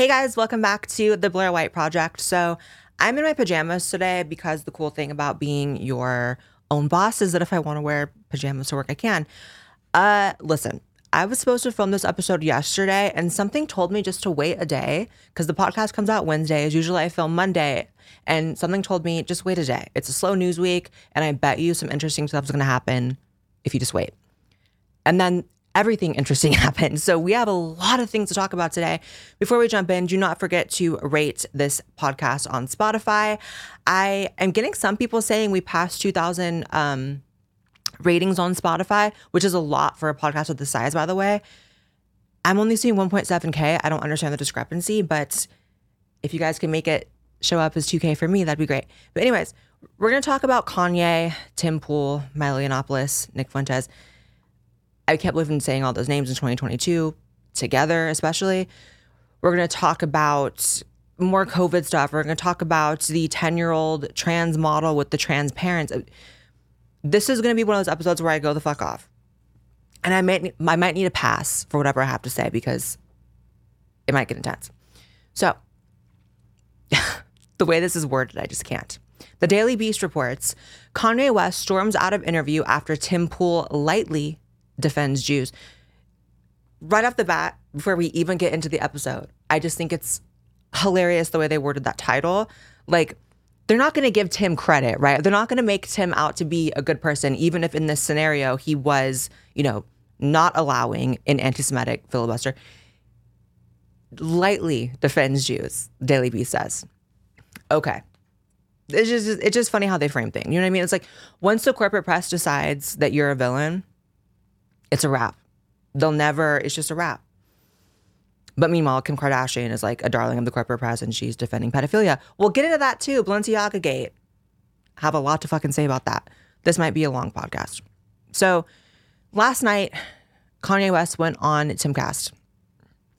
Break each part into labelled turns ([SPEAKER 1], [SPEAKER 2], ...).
[SPEAKER 1] Hey guys, welcome back to the Blaire White Project. So, I'm in my pajamas today because the cool thing about being your own boss is that if I want to wear pajamas to work, I can. Uh, listen, I was supposed to film this episode yesterday and something told me just to wait a day because the podcast comes out Wednesday. As Usually I film Monday and something told me just wait a day. It's a slow news week and I bet you some interesting stuff is going to happen if you just wait. And then everything interesting happened. So we have a lot of things to talk about today. Before we jump in, do not forget to rate this podcast on Spotify. I am getting some people saying we passed 2,000 um, ratings on Spotify, which is a lot for a podcast of this size, by the way. I'm only seeing 1.7K. I don't understand the discrepancy, but if you guys can make it show up as 2K for me, that'd be great. But, anyways, we're going to talk about Kanye, Tim Pool, Milo Yiannopoulos, Nick Fuentes. I kept living saying all those names in 2022 together, especially. We're going to talk about more COVID stuff. We're going to talk about the 10 year old trans model with the trans parents this is going to be one of those episodes where I go the fuck off. And I might I might need a pass for whatever I have to say because it might get intense. So, the way this is worded, I just can't. The Daily Beast reports Kanye West storms out of interview after Tim Pool lightly defends Jews. Right off the bat, before we even get into the episode, I just think it's hilarious the way they worded that title. Like, they're not going to give Tim credit, right? They're not going to make Tim out to be a good person, even if in this scenario he was, you know, not allowing an anti Semitic filibuster. Lightly defends Jews, Daily Beast says. Okay. It's just it's just funny how they frame things. You know what I mean? It's like once the corporate press decides that you're a villain, it's a wrap. They'll never, it's just a wrap. But meanwhile, Kim Kardashian is like a darling of the corporate press and she's defending pedophilia. We'll get into that too. Balenciaga Gate. Have a lot to fucking say about that. This might be a long podcast. So last night, Kanye West went on Timcast,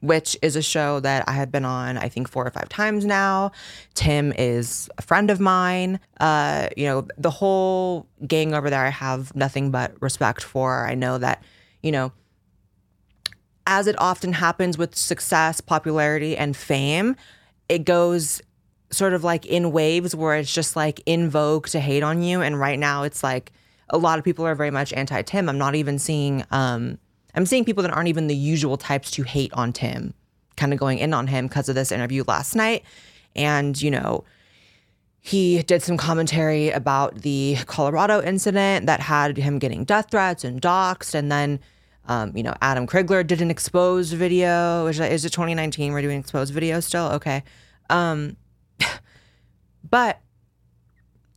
[SPEAKER 1] which is a show that I have been on, I think, four or five times now. Tim is a friend of mine. Uh, you know, the whole gang over there, I have nothing but respect for. I know that, you know, as it often happens with success, popularity, and fame, it goes sort of like in waves where it's just like in vogue to hate on you. And right now it's like a lot of people are very much anti Tim. I'm not even seeing, um, I'm seeing people that aren't even the usual types to hate on Tim kind of going in on him because of this interview last night. And, you know, he did some commentary about the Colorado incident that had him getting death threats and doxxed. And then, um, you know, Adam Crigler did an exposed video. Is, it 2019? We're doing exposed video still? Okay. Um, but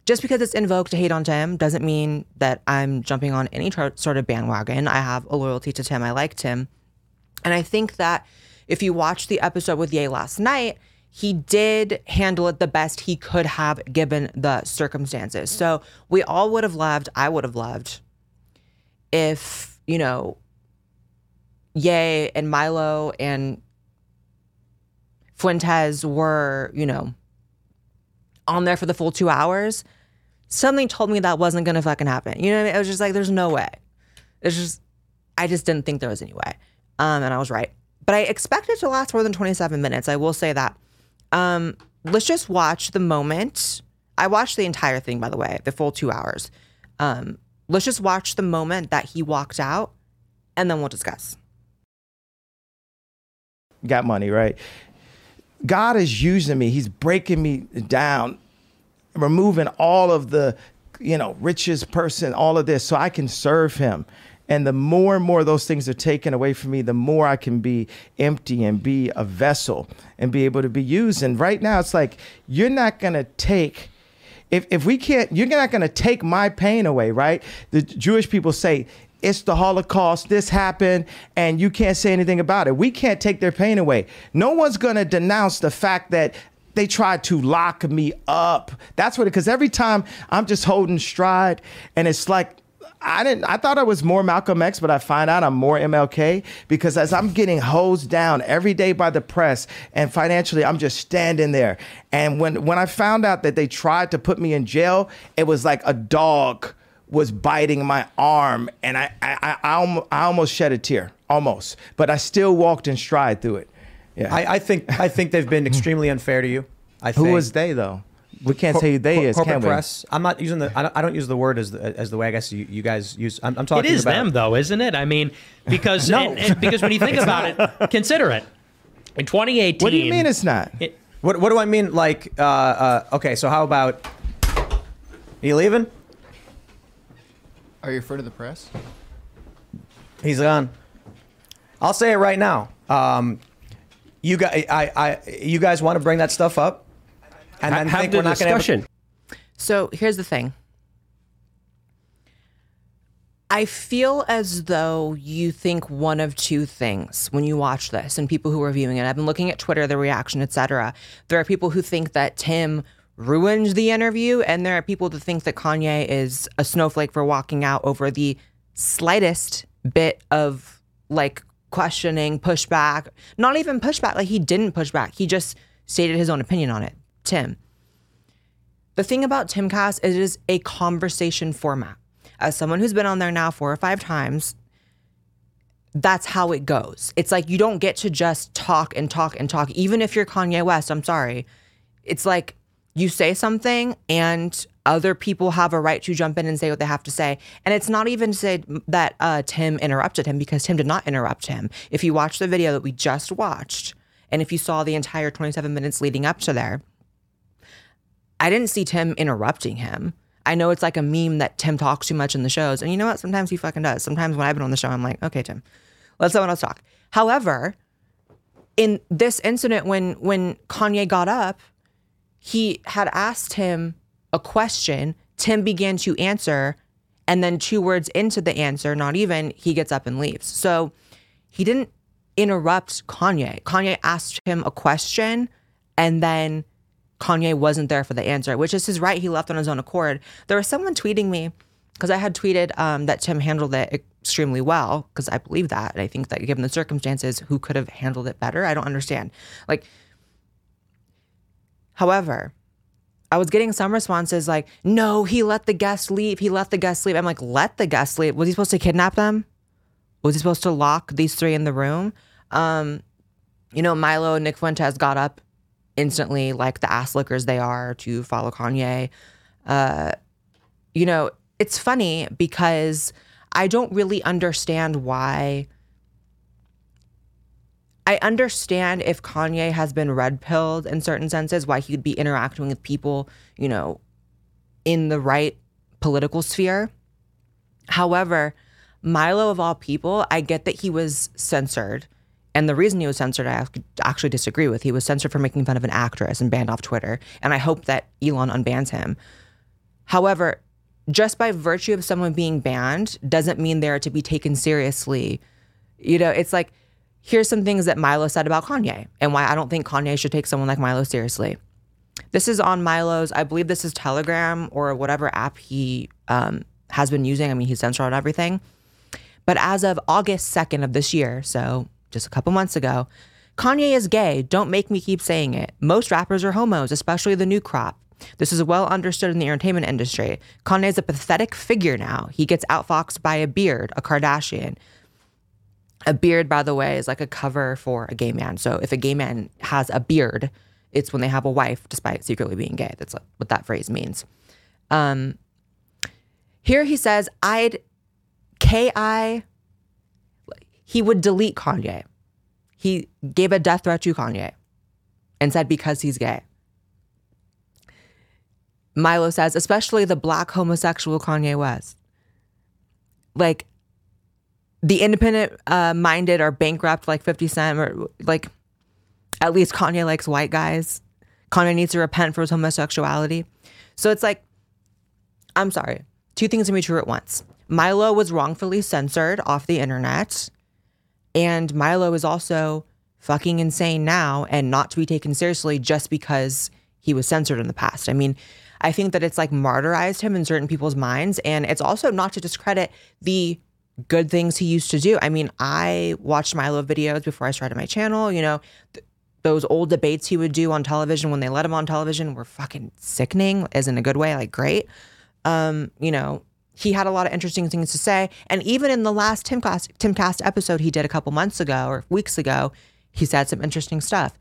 [SPEAKER 1] just because it's invoked to hate on Tim doesn't mean that I'm jumping on any sort of bandwagon. I have a loyalty to Tim. I like Tim. And I think that if you watched the episode with Ye last night, he did handle it the best he could have given the circumstances. So we all would have loved, I would have loved if, you know, Ye and Milo and Fuentes were, you know, on there for the full two hours, something told me that wasn't gonna fucking happen. You know what I mean? It was just like, there's no way. It's just, I just didn't think there was any way. Um, and I was right. But I expected to last more than 27 minutes. I will say that. Um, let's just watch the moment. I watched the entire thing, by the way, the full two hours. Um, let's just watch the moment that he walked out, and then we'll discuss
[SPEAKER 2] got money, right? God is using me. He's breaking me down, removing all of the, you know, richest person, all of this, so I can serve Him. And the more and more those things are taken away from me, the more I can be empty and be a vessel and be able to be used. And right now, it's like, you're not going to take. If, if we can't, you're not going to take my pain away, right? The Jewish people say, it's the Holocaust, this happened, and you can't say anything about it. We can't take their pain away. No one's gonna denounce the fact that they tried to lock me up. That's what, because every time I'm just holding stride, and it's like, I didn't. I thought I was more Malcolm X, but I find out I'm more MLK because as I'm getting hosed down every day by the press and financially, I'm just standing there. And when when I found out that they tried to put me in jail, it was like a dog was biting my arm, and I, I, I, I almost shed a tear, almost, but I still walked in stride through it. Yeah.
[SPEAKER 3] I, I think I think they've been extremely unfair to you. I
[SPEAKER 2] Who was they though? We can't
[SPEAKER 3] Cor-
[SPEAKER 2] say who they
[SPEAKER 3] cor-
[SPEAKER 2] is,
[SPEAKER 3] corporate
[SPEAKER 2] can we?
[SPEAKER 3] press. I'm not using the. I don't, I don't use the word as the, as the way I guess you, you guys use. I'm, I'm talking
[SPEAKER 4] is
[SPEAKER 3] about
[SPEAKER 4] them, though, isn't it? I mean, because
[SPEAKER 3] No.
[SPEAKER 4] and- and because when you think about it, consider it. In 2018,
[SPEAKER 2] What do you mean it's not?
[SPEAKER 4] it-
[SPEAKER 3] What What do I mean? Like, uh, uh, okay, so how about? Are you leaving?
[SPEAKER 5] Are you afraid of the press?
[SPEAKER 3] He's gone. I'll say it right now. Um, you guys, I, I, you guys want to bring that stuff up, and then
[SPEAKER 6] have
[SPEAKER 3] think
[SPEAKER 6] the
[SPEAKER 3] we're not
[SPEAKER 6] discussion.
[SPEAKER 1] So here's the thing. I feel as though you think one of two things when you watch this, and people who are viewing it. I've been looking at Twitter, the reaction, etc. There are people who think that Tim ruined the interview, and there are people that think that Kanye is a snowflake for walking out over the slightest bit of like questioning, pushback. Not even pushback. Like he didn't push back. He just stated his own opinion on it. Tim. The thing about Timcast is it is a conversation format. As someone who's been on there now four or five times, that's how it goes. It's like you don't get to just talk and talk and talk. Even if you're Kanye West, I'm sorry. It's like you say something and other people have a right to jump in and say what they have to say. And it's not even say that uh, Tim interrupted him because Tim did not interrupt him. If you watch the video that we just watched, and if you saw the entire 27 minutes leading up to there, I didn't see Tim interrupting him. I know it's like a meme that Tim talks too much in the shows. And you know what? Sometimes he fucking does. Sometimes when I've been on the show, I'm like, okay, Tim, let someone else talk. However, in this incident, when when Kanye got up, he had asked him a question. Tim began to answer, and then two words into the answer, not even, he gets up and leaves. So he didn't interrupt Kanye. Kanye asked him a question, and then Kanye wasn't there for the answer, which is his right. He left on his own accord. There was someone tweeting me because I had tweeted um, that Tim handled it extremely well because I believe that. And I think that given the circumstances, who could have handled it better? I don't understand. Like, however, I was getting some responses like, no, he let the guest leave. He let the guest leave. I'm like, let the guest leave. Was he supposed to kidnap them? Was he supposed to lock these three in the room? Um, you know, Milo and Nick Fuentes got up instantly, like the ass lickers they are, to follow Kanye. Uh, you know, it's funny because I don't really understand why. I understand if Kanye has been red pilled in certain senses, why he'd be interacting with people, you know, in the right political sphere. However, Milo, of all people, I get that he was censored. And the reason he was censored, I actually disagree with. He was censored for making fun of an actress and banned off Twitter. And I hope that Elon unbans him. However, just by virtue of someone being banned doesn't mean they're to be taken seriously. You know, it's like, here's some things that Milo said about Kanye and why I don't think Kanye should take someone like Milo seriously. This is on Milo's, I believe this is Telegram or whatever app he um, has been using. I mean, he's censored on everything. But as of August 2nd of this year, so just a couple months ago, Kanye is gay. Don't make me keep saying it. Most rappers are homos, especially the new crop. This is well understood in the entertainment industry. Kanye is a pathetic figure now. He gets outfoxed by a beard, a Kardashian. A beard, by the way, is like a cover for a gay man. So if a gay man has a beard, it's when they have a wife, despite secretly being gay. That's what that phrase means. Um, here he says, I'd Ki. He would delete Kanye. He gave a death threat to Kanye and said because he's gay. Milo says, especially the black homosexual Kanye West. Like the independent uh, minded are bankrupt like 50 Cent or like at least Kanye likes white guys. Kanye needs to repent for his homosexuality. So it's like, I'm sorry, two things can be true at once. Milo was wrongfully censored off the internet, and Milo is also fucking insane now and not to be taken seriously just because he was censored in the past. I mean, I think that it's like martyrized him in certain people's minds, and it's also not to discredit the good things he used to do. I mean, I watched Milo videos before I started my channel. You know, th- those old debates he would do on television when they let him on television were fucking sickening, as in a good way, like great. Um, you know, he had a lot of interesting things to say. And even in the last Timcast, Timcast episode he did a couple months ago or weeks ago, He said some interesting stuff.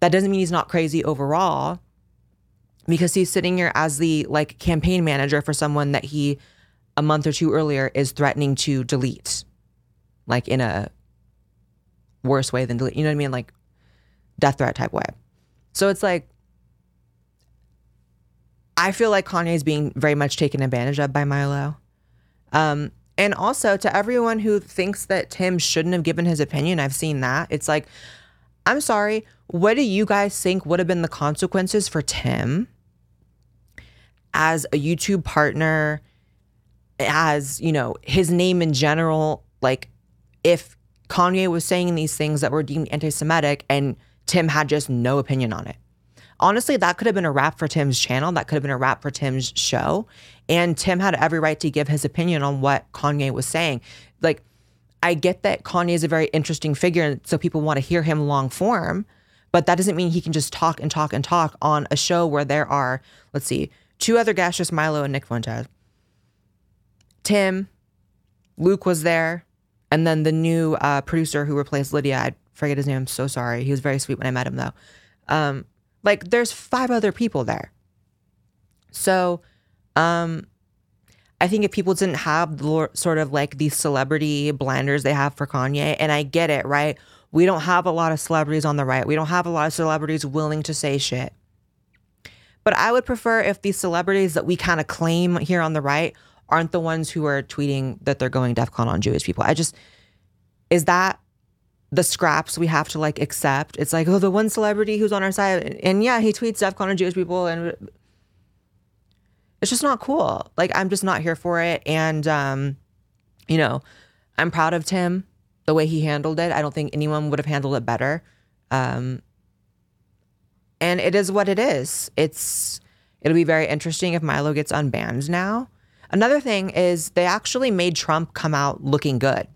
[SPEAKER 1] That doesn't mean he's not crazy overall because he's sitting here as the like campaign manager for someone that he a month or two earlier is threatening to delete like in a worse way than delete you know what i mean like death threat type way so it's like i feel like kanye is being very much taken advantage of by milo. Um and also to everyone who thinks that tim shouldn't have given his opinion i've seen that. It's like i'm sorry what do you guys think would have been the consequences for tim as a YouTube partner, as, you know, his name in general, like if Kanye was saying these things that were deemed anti Semitic and Tim had just no opinion on it. Honestly, that could have been a wrap for Tim's channel. That could have been a wrap for Tim's show. And Tim had every right to give his opinion on what Kanye was saying. Like, I get that Kanye is a very interesting figure, and so people want to hear him long form, but that doesn't mean he can just talk and talk and talk on a show where there are, let's see, two other guests, just Milo and Nick Fuentes. Tim, Luke was there, and then the new uh, producer who replaced Lydia. I forget his name. I'm so sorry. He was very sweet when I met him, though. Um, like, there's five other people there. So, um, I think if people didn't have the sort of like these celebrity blinders they have for Kanye, and I get it, right? We don't have a lot of celebrities on the right. We don't have a lot of celebrities willing to say shit. But I would prefer if these celebrities that we kind of claim here on the right aren't the ones who are tweeting that they're going DEFCON on Jewish people. I just, is that the scraps we have to like accept? It's like, oh, the one celebrity who's on our side, and yeah, he tweets DEFCON on Jewish people, and it's just not cool. Like, I'm just not here for it. And, um, you know, I'm proud of Tim, the way he handled it. I don't think anyone would have handled it better. Um, and it is what it is. It's it'll be very interesting if Milo gets unbanned now. Another thing is they actually made Trump come out looking good.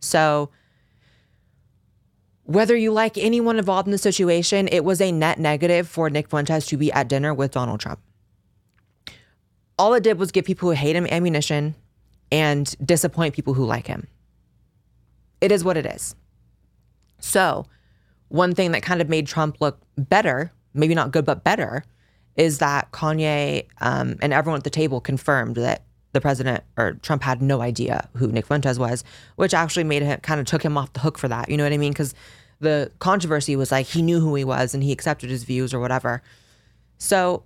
[SPEAKER 1] So whether you like anyone involved in the situation, it was a net negative for Nick Fuentes to be at dinner with Donald Trump. All it did was give people who hate him ammunition and disappoint people who like him. It is what it is. So, one thing that kind of made Trump look better maybe not good, but better, is that Kanye um, and everyone at the table confirmed that the president or Trump had no idea who Nick Fuentes was, which actually made him kind of took him off the hook for that. You know what I mean? Because the controversy was like he knew who he was and he accepted his views or whatever. So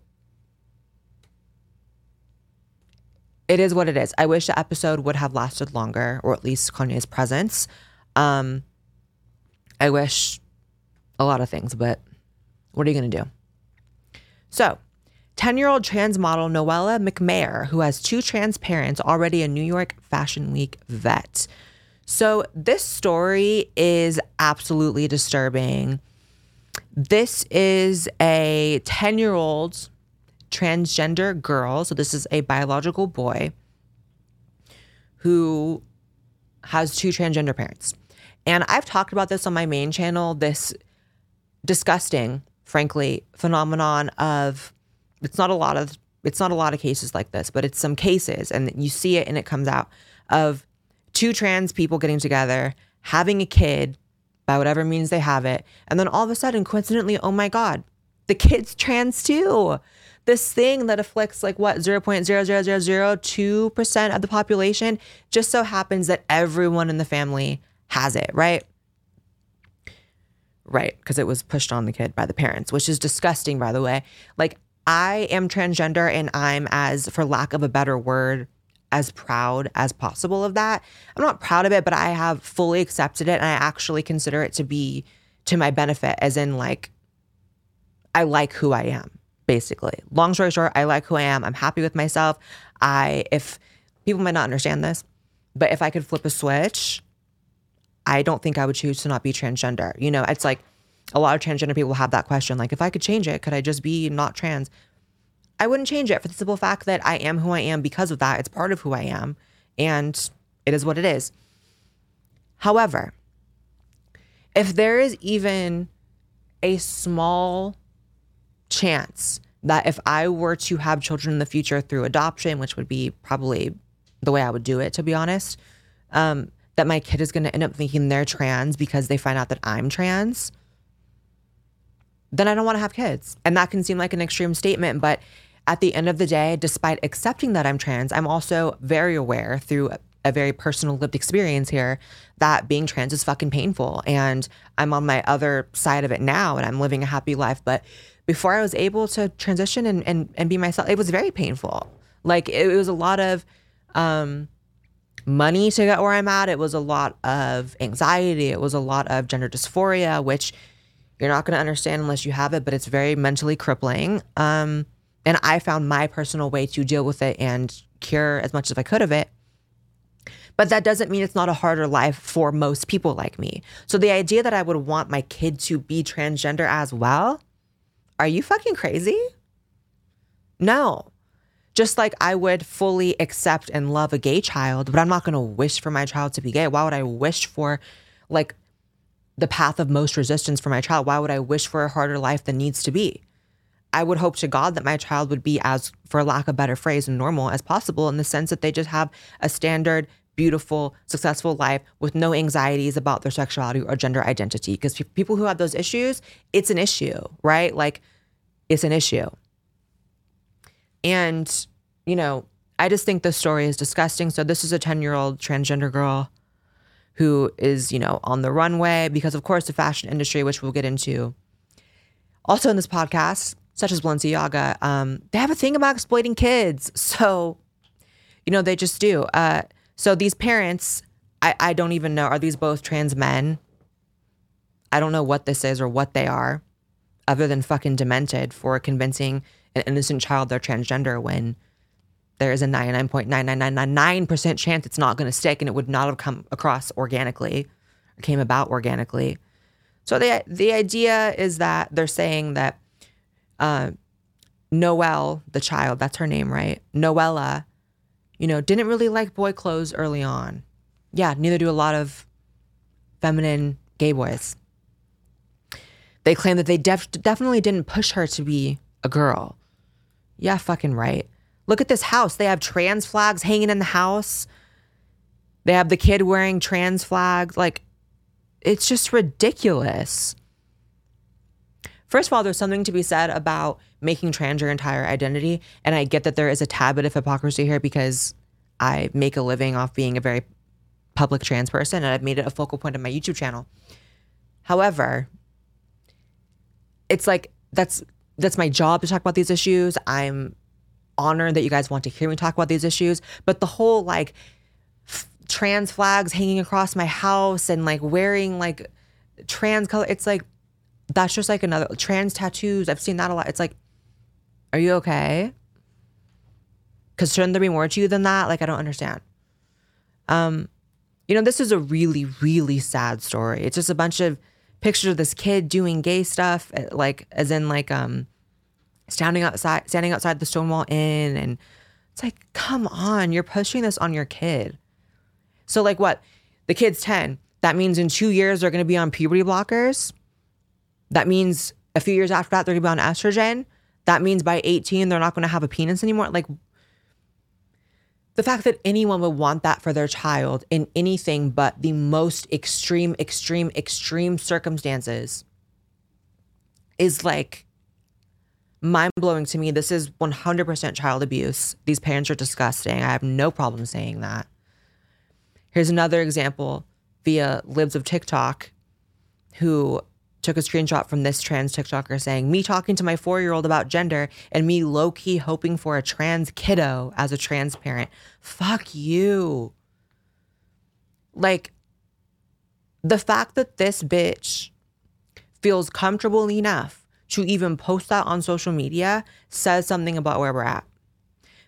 [SPEAKER 1] it is what it is. I wish the episode would have lasted longer, or at least Kanye's presence. Um, I wish a lot of things, but what are you going to do? So, 10 year old trans model Noella McMaher, who has two trans parents, already a New York Fashion Week vet. So, this story is absolutely disturbing. This is a 10 year old transgender girl. So, this is a biological boy who has two transgender parents. And I've talked about this on my main channel this disgusting frankly, phenomenon of it's not a lot of it's not a lot of cases like this, but it's some cases and you see it and it comes out of two trans people getting together, having a kid by whatever means they have it, and then all of a sudden, coincidentally, oh my God, the kid's trans too. This thing that afflicts like what 0.00002% of the population just so happens that everyone in the family has it, right? Right, because it was pushed on the kid by the parents, which is disgusting, by the way. Like, I am transgender and I'm, as for lack of a better word, as proud as possible of that. I'm not proud of it, but I have fully accepted it and I actually consider it to be to my benefit, as in, like, I like who I am, basically. Long story short, I like who I am. I'm happy with myself. I, if people might not understand this, but if I could flip a switch, I don't think I would choose to not be transgender. You know, it's like a lot of transgender people have that question like, if I could change it, could I just be not trans? I wouldn't change it for the simple fact that I am who I am because of that. It's part of who I am, and it is what it is. However, if there is even a small chance that if I were to have children in the future through adoption, which would be probably the way I would do it, to be honest, um, that my kid is going to end up thinking they're trans because they find out that I'm trans, then I don't want to have kids. And that can seem like an extreme statement, but at the end of the day, despite accepting that I'm trans, I'm also very aware through a very personal lived experience here that being trans is fucking painful. And I'm on my other side of it now and I'm living a happy life. But before I was able to transition and, and, and be myself, it was very painful. Like it, it was a lot of um, money to get where I'm at. It was a lot of anxiety. It was a lot of gender dysphoria, which you're not going to understand unless you have it, but it's very mentally crippling. Um, and I found my personal way to deal with it and cure as much as I could of it. But that doesn't mean it's not a harder life for most people like me. So the idea that I would want my kid to be transgender as well, are you fucking crazy? No. Just like I would fully accept and love a gay child, but I'm not going to wish for my child to be gay. Why would I wish for like the path of most resistance for my child? Why would I wish for a harder life than needs to be? I would hope to God that my child would be as, for lack of a better phrase, normal as possible in the sense that they just have a standard, beautiful, successful life with no anxieties about their sexuality or gender identity. Because pe- people who have those issues, it's an issue, right? Like, it's an issue. And, you know, I just think this story is disgusting. So, this is a 10 year old transgender girl who is, you know, on the runway because, of course, the fashion industry, which we'll get into also in this podcast, such as Balenciaga, um, they have a thing about exploiting kids. So, you know, they just do. Uh, so these parents, I, I don't even know, are these both trans men? I don't know what this is or what they are, other than fucking demented for convincing an innocent child they're transgender when there is a 99.99999% chance it's not going to stick and it would not have come across organically or came about organically. So the the idea is that they're saying that uh, Noelle, the child, that's her name, right? Noella, you know, didn't really like boy clothes early on. Yeah, neither do a lot of feminine gay boys. They claim that they def- definitely didn't push her to be a girl. Yeah, fucking right. Look at this house. They have trans flags hanging in the house. They have the kid wearing trans flags. Like, it's just ridiculous. First of all, there's something to be said about making trans your entire identity. And I get that there is a tad bit of hypocrisy here because I make a living off being a very public trans person and I've made it a focal point of my YouTube channel. However, it's like that's that's my job to talk about these issues. I'm honored that you guys want to hear me talk about these issues, but the whole like f- trans flags hanging across my house and like wearing like trans color, it's like that's just like another trans tattoos. I've seen that a lot. It's like, are you okay? Because shouldn't there be more to you than that? Like, I don't understand. Um, you know, this is a really, really sad story. It's just a bunch of pictures of this kid doing gay stuff, eh, like as in like um standing outside standing outside the Stonewall Inn and it's like, come on, you're pushing this on your kid. So like what? The kid's 10. That means in two years they're gonna be on puberty blockers. That means a few years after that they're gonna be on estrogen. That means by 18 they're not gonna have a penis anymore. Like the fact that anyone would want that for their child in anything but the most extreme, extreme, extreme circumstances is like mind blowing to me. This is 100% child abuse. These parents are disgusting. I have no problem saying that. Here's another example via Libs of TikTok who took a screenshot from this trans TikToker saying, Me talking to my four year old about gender and me low key hoping for a trans kiddo as a trans parent. Fuck you. Like, the fact that this bitch feels comfortable enough to even post that on social media says something about where we're at.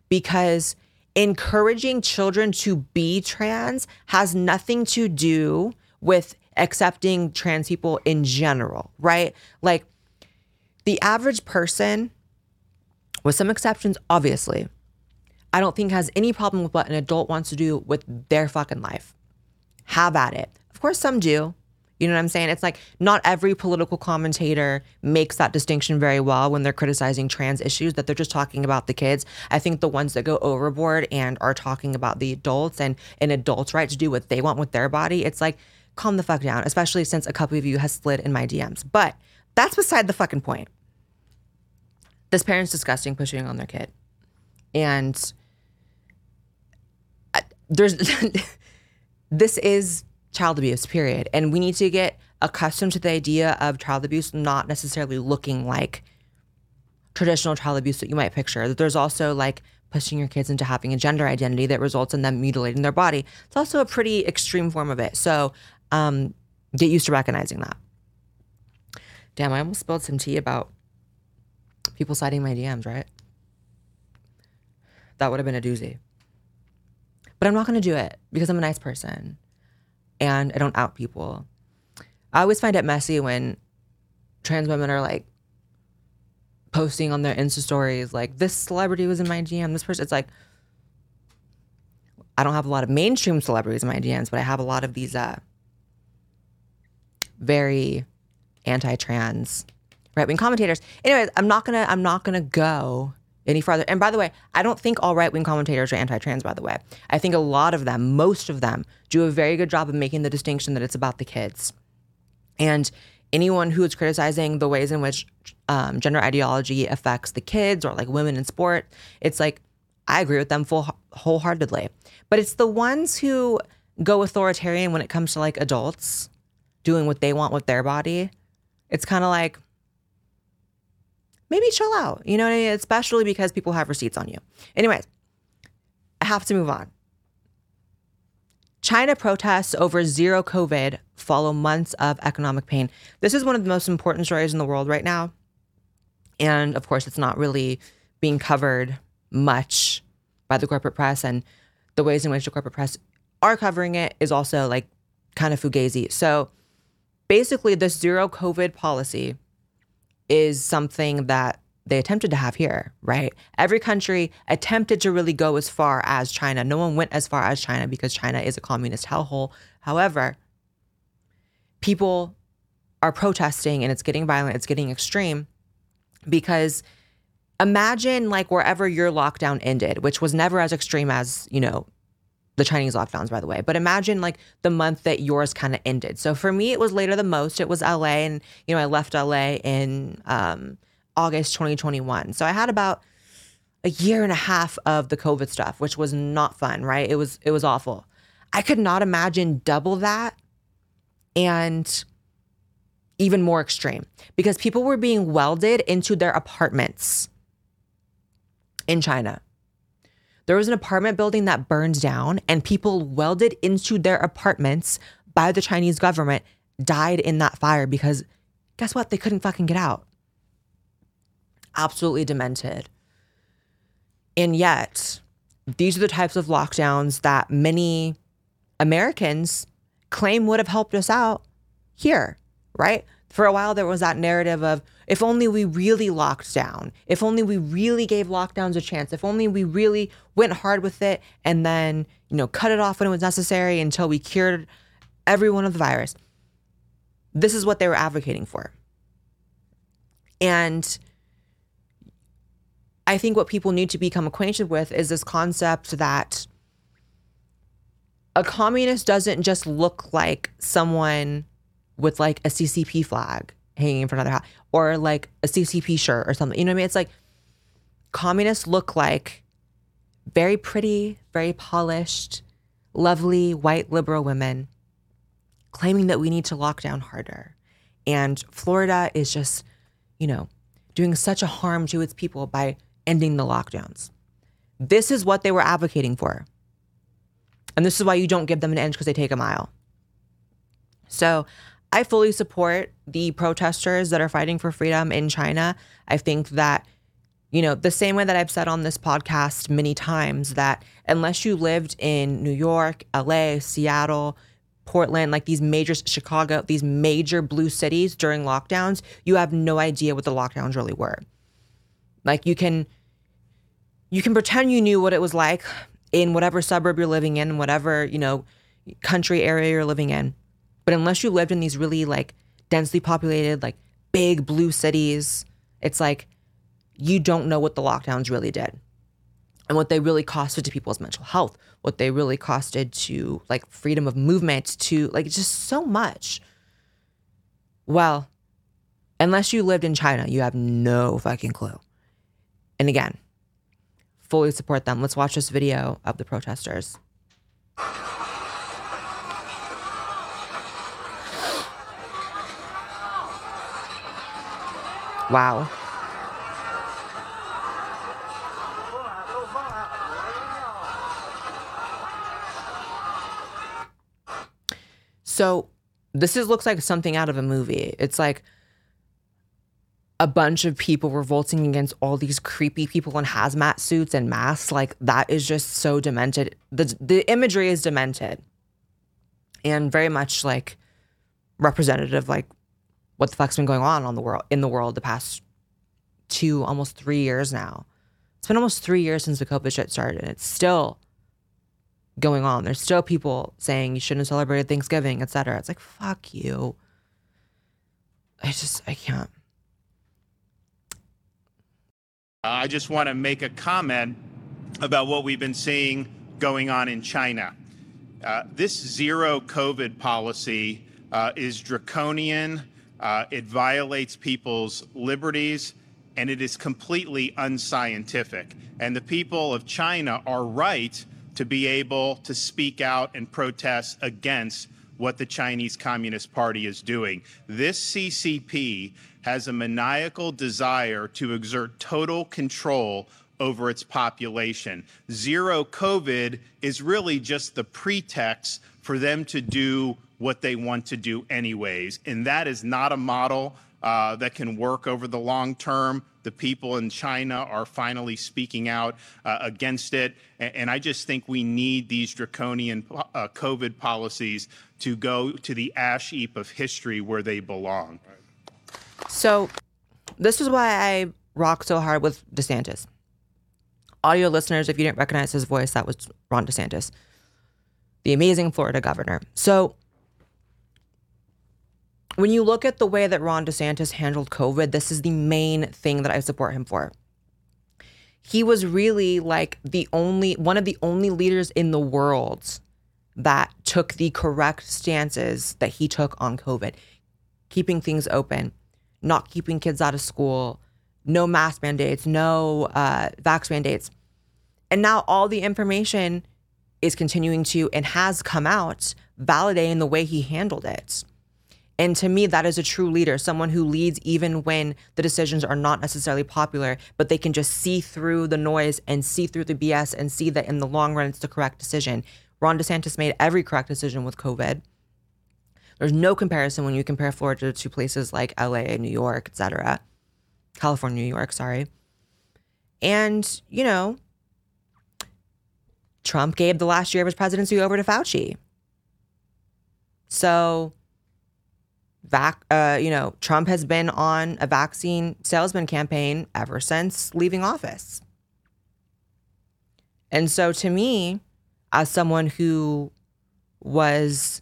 [SPEAKER 1] Because encouraging children to be trans has nothing to do with accepting trans people in general, right? Like the average person, with some exceptions, obviously, I don't think has any problem with what an adult wants to do with their fucking life. Have at it. Of course, some do. You know what I'm saying? It's like not every political commentator makes that distinction very well when they're criticizing trans issues, that they're just talking about the kids. I think the ones that go overboard and are talking about the adults and an adult's right to do what they want with their body, it's like, calm the fuck down, especially since a couple of you has slid in my DMs. But that's beside the fucking point. This parent's disgusting pushing on their kid. And I- there's this is child abuse, period. And we need to get accustomed to the idea of child abuse not necessarily looking like traditional child abuse that you might picture. That there's also like pushing your kids into having a gender identity that results in them mutilating their body. It's also a pretty extreme form of it. So um, get used to recognizing that. Damn, I almost spilled some tea about people citing my DMs, right? That would have been a doozy. But I'm not going to do it because I'm a nice person and I don't out people. I always find it messy when trans women are like posting on their Insta stories, like, this celebrity was in my DM, this person. It's like, I don't have a lot of mainstream celebrities in my DMs, but I have a lot of these uh, very anti-trans right-wing commentators. Anyways, I'm not gonna I'm not gonna go any farther. And by the way, I don't think all right-wing commentators are anti-trans. By the way, I think a lot of them, most of them, do a very good job of making the distinction that it's about the kids. And anyone who is criticizing the ways in which um, gender ideology affects the kids or like women in sport, it's like I agree with them full wholeheartedly. But it's the ones who go authoritarian when it comes to like adults doing what they want with their body. It's kind of like maybe chill out, you know what I mean? Especially because people have receipts on you. Anyways, I have to move on. China protests over zero COVID follow months of economic pain. This is one of the most important stories in the world right now. And of course, it's not really being covered much by the corporate press. And the ways in which the corporate press are covering it is also like kind of fugazi. So basically, this zero COVID policy is something that they attempted to have here, right? Every country attempted to really go as far as China. No one went as far as China because China is a communist hellhole. However, people are protesting and it's getting violent, it's getting extreme because imagine like wherever your lockdown ended, which was never as extreme as, you know, the Chinese lockdowns, by the way. But imagine like the month that yours kind of ended. So for me, it was later the most. It was LA, and you know I left LA in um, August 2021. So I had about a year and a half of the COVID stuff, which was not fun. Right? It was it was awful. I could not imagine double that, and even more extreme because people were being welded into their apartments in China. There was an apartment building that burned down, and people welded into their apartments by the Chinese government died in that fire because guess what? They couldn't fucking get out. Absolutely demented. And yet, these are the types of lockdowns that many Americans claim would have helped us out here, right? For a while, there was that narrative of if only we really locked down, if only we really gave lockdowns a chance, if only we really went hard with it and then, you know, cut it off when it was necessary until we cured everyone of the virus. This is what they were advocating for. And I think what people need to become acquainted with is this concept that a communist doesn't just look like someone with like a CCP flag hanging in front of their house or like a CCP shirt or something. You know what I mean? It's like communists look like very pretty, very polished, lovely white liberal women claiming that we need to lock down harder. And Florida is just, you know, doing such a harm to its people by ending the lockdowns. This is what they were advocating for. And this is why you don't give them an inch because they take a mile. So I fully support the protesters that are fighting for freedom in China. I think that, you know, the same way that I've said on this podcast many times that unless you lived in New York, LA, Seattle, Portland, like these major Chicago, these major blue cities during lockdowns, you have no idea what the lockdowns really were. Like you can you can pretend you knew what it was like in whatever suburb you're living in, whatever, you know, country area you're living in But unless you lived in these really like densely populated, like big blue cities, it's like you don't know what the lockdowns really did and what they really costed to people's mental health, what they really costed to like freedom of movement, to like just so much. Well, unless you lived in China, you have no fucking clue. And again, fully support them. Let's watch this video of the protesters. Wow. So this is looks like something out of a movie. It's like a bunch of people revolting against all these creepy people in hazmat suits and masks. Like that is just so demented. The the imagery is demented. And very much like representative like what the fuck's been going on on the world in the world the past two, almost three years now. It's been almost three years since the COVID shit started, and it's still going on. There's still people saying you shouldn't have celebrated Thanksgiving, etc. It's like fuck you. I just I can't.
[SPEAKER 6] I just want to make a comment about what we've been seeing going on in China. Uh, this zero COVID policy uh, is draconian. Uh, it violates people's liberties and it is completely unscientific. And the people of China are right to be able to speak out and protest against what the Chinese Communist Party is doing. This CCP has a maniacal desire to exert total control over its population. Zero COVID is really just the pretext for them to do what they want to do, anyways. And that is not a model uh, that can work over the long term. The people in China are finally speaking out uh, against it. And, and, I just think we need these draconian uh, COVID policies to go to the ash heap of history where they belong.
[SPEAKER 1] So, this is why I rock so hard with DeSantis. Audio listeners, if you didn't recognize his voice, that was Ron DeSantis, the amazing Florida governor. So, when you look at the way that Ron DeSantis handled COVID, this is the main thing that I support him for. He was really like the only one of the only leaders in the world that took the correct stances that he took on COVID, keeping things open, not keeping kids out of school, no mask mandates, no uh, vax mandates. And now all the information is continuing to and has come out validating the way he handled it. And to me, that is a true leader, someone who leads even when the decisions are not necessarily popular, but they can just see through the noise and see through the BS and see that in the long run, it's the correct decision. Ron DeSantis made every correct decision with COVID. There's no comparison when you compare Florida to places like LA, New York, etc. California, New York, sorry. And, you know, Trump gave the last year of his presidency over to Fauci. So vac, uh, you know, Trump has been on a vaccine salesman campaign ever since leaving office. And so to me, as someone who was,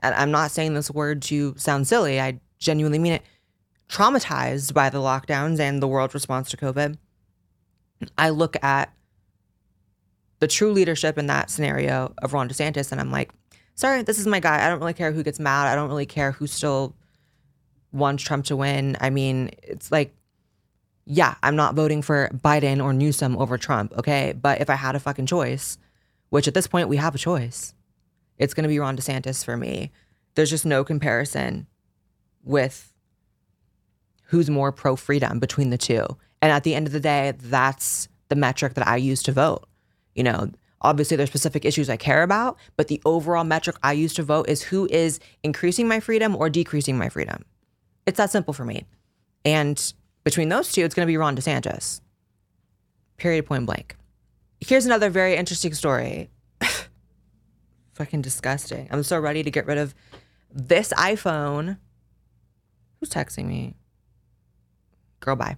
[SPEAKER 1] and I'm not saying this word to sound silly, I genuinely mean it, traumatized by the lockdowns and the world's response to COVID, I look at the true leadership in that scenario of Ron DeSantis and I'm like, sorry, this is my guy. I don't really care who gets mad. I don't really care who still wants Trump to win. I mean, it's like, yeah, I'm not voting for Biden or Newsom over Trump, okay? But if I had a fucking choice, which at this point we have a choice, it's going to be Ron DeSantis for me. There's just no comparison with who's more pro freedom between the two. And at the end of the day, that's the metric that I use to vote. You know, Obviously, there's specific issues I care about, but the overall metric I use to vote is who is increasing my freedom or decreasing my freedom. It's that simple for me. And between those two, it's going to be Ron DeSantis. Period, point blank. Here's another very interesting story. Fucking disgusting. I'm so ready to get rid of this iPhone. Who's texting me? Girl, bye.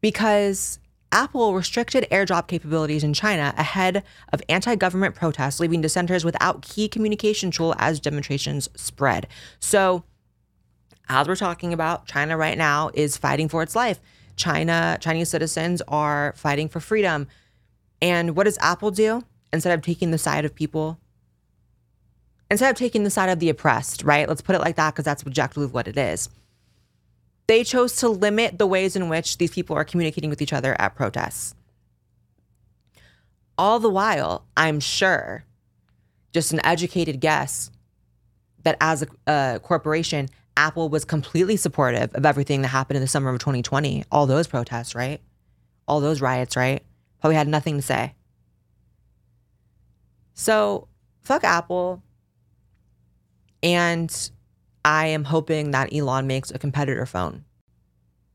[SPEAKER 1] Because Apple restricted airdrop capabilities in China ahead of anti government protests, leaving dissenters without key communication tool as demonstrations spread. So, as we're talking about, China right now is fighting for its life. China, Chinese citizens are fighting for freedom. And what does Apple do? Instead of taking the side of people, instead of taking the side of the oppressed, right? Let's put it like that because that's objectively what it is. They chose to limit the ways in which these people are communicating with each other at protests. All the while, I'm sure, just an educated guess, that as a, a corporation, Apple was completely supportive of everything that happened in the summer of 2020, all those protests, right? All those riots, right? Probably had nothing to say. So, fuck Apple. And I am hoping that Elon makes a competitor phone,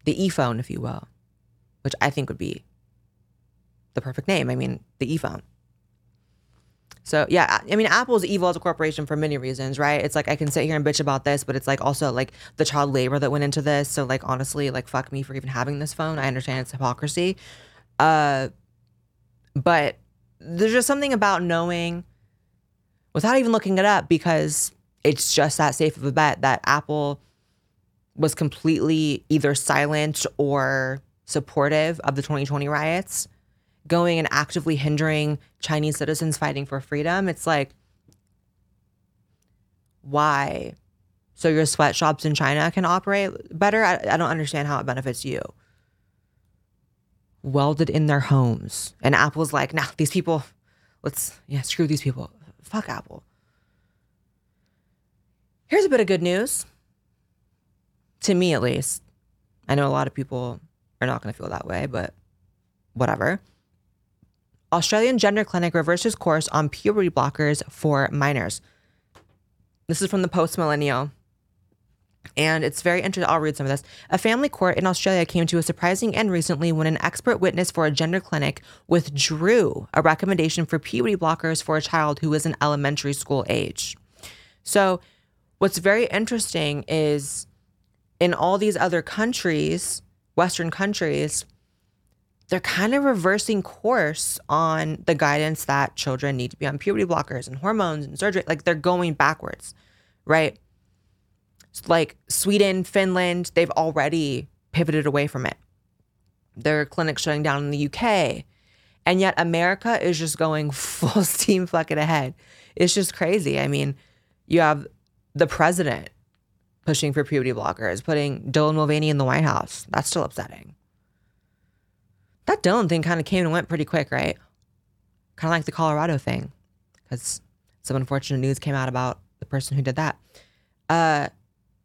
[SPEAKER 1] the e phone, if you will, which I think would be the perfect name. I mean, the e phone. So yeah, I mean, Apple's evil as a corporation for many reasons, right? It's like I can sit here and bitch about this, but it's like also like the child labor that went into this. So like honestly, like fuck me for even having this phone. I understand it's hypocrisy, uh, but there's just something about knowing, without even looking it up, because it's just that safe of a bet that Apple was completely either silent or supportive of the 2020 riots going and actively hindering Chinese citizens fighting for freedom. It's like, why? So your sweatshops in China can operate better? I, I don't understand how it benefits you. Welded in their homes. And Apple's like, nah, these people, let's, yeah, screw these people. Fuck Apple. Here's a bit of good news. To me, at least. I know a lot of people are not going to feel that way, but whatever. Australian Gender Clinic reverses course on puberty blockers for minors. This is from the Post Millennial. And it's very interesting. I'll read some of this. A family court in Australia came to a surprising end recently when an expert witness for a gender clinic withdrew a recommendation for puberty blockers for a child who was in elementary school age. So, what's very interesting is in all these other countries, Western countries, they're kind of reversing course on the guidance that children need to be on puberty blockers and hormones and surgery. Like they're going backwards, right? Like Sweden, Finland, they've already pivoted away from it. Their clinics shutting down in the UK. And yet America is just going full steam fucking ahead. It's just crazy. I mean, you have the president pushing for puberty blockers, putting Dylan Mulvaney in the White House. That's still upsetting. That Dylan thing kind of came and went pretty quick, right? Kind of like the Colorado thing, because some unfortunate news came out about the person who did that. Uh,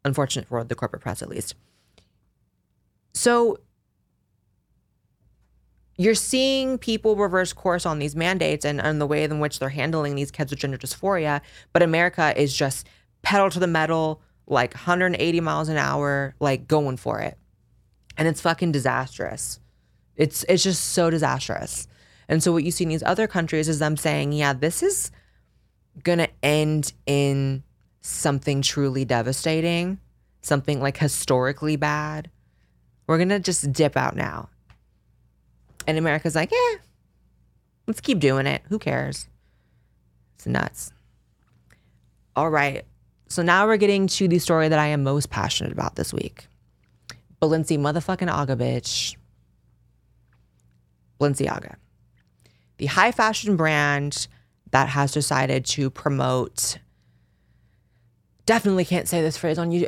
[SPEAKER 1] unfortunate for the corporate press, at least. So you're seeing people reverse course on these mandates and, and the way in which they're handling these kids with gender dysphoria, but America is just pedal to the metal, like 180 miles an hour, like going for it. And it's fucking disastrous. It's it's just so disastrous. And so what you see in these other countries is them saying, yeah, this is gonna end in something truly devastating, something like historically bad. We're gonna just dip out now. And America's like, yeah, let's keep doing it. Who cares? It's nuts. All right. So now we're getting to the story that I am most passionate about this week. Balenci motherfucking Aga bitch. Balenciaga, the high fashion brand that has decided to promote, definitely can't say this phrase on you,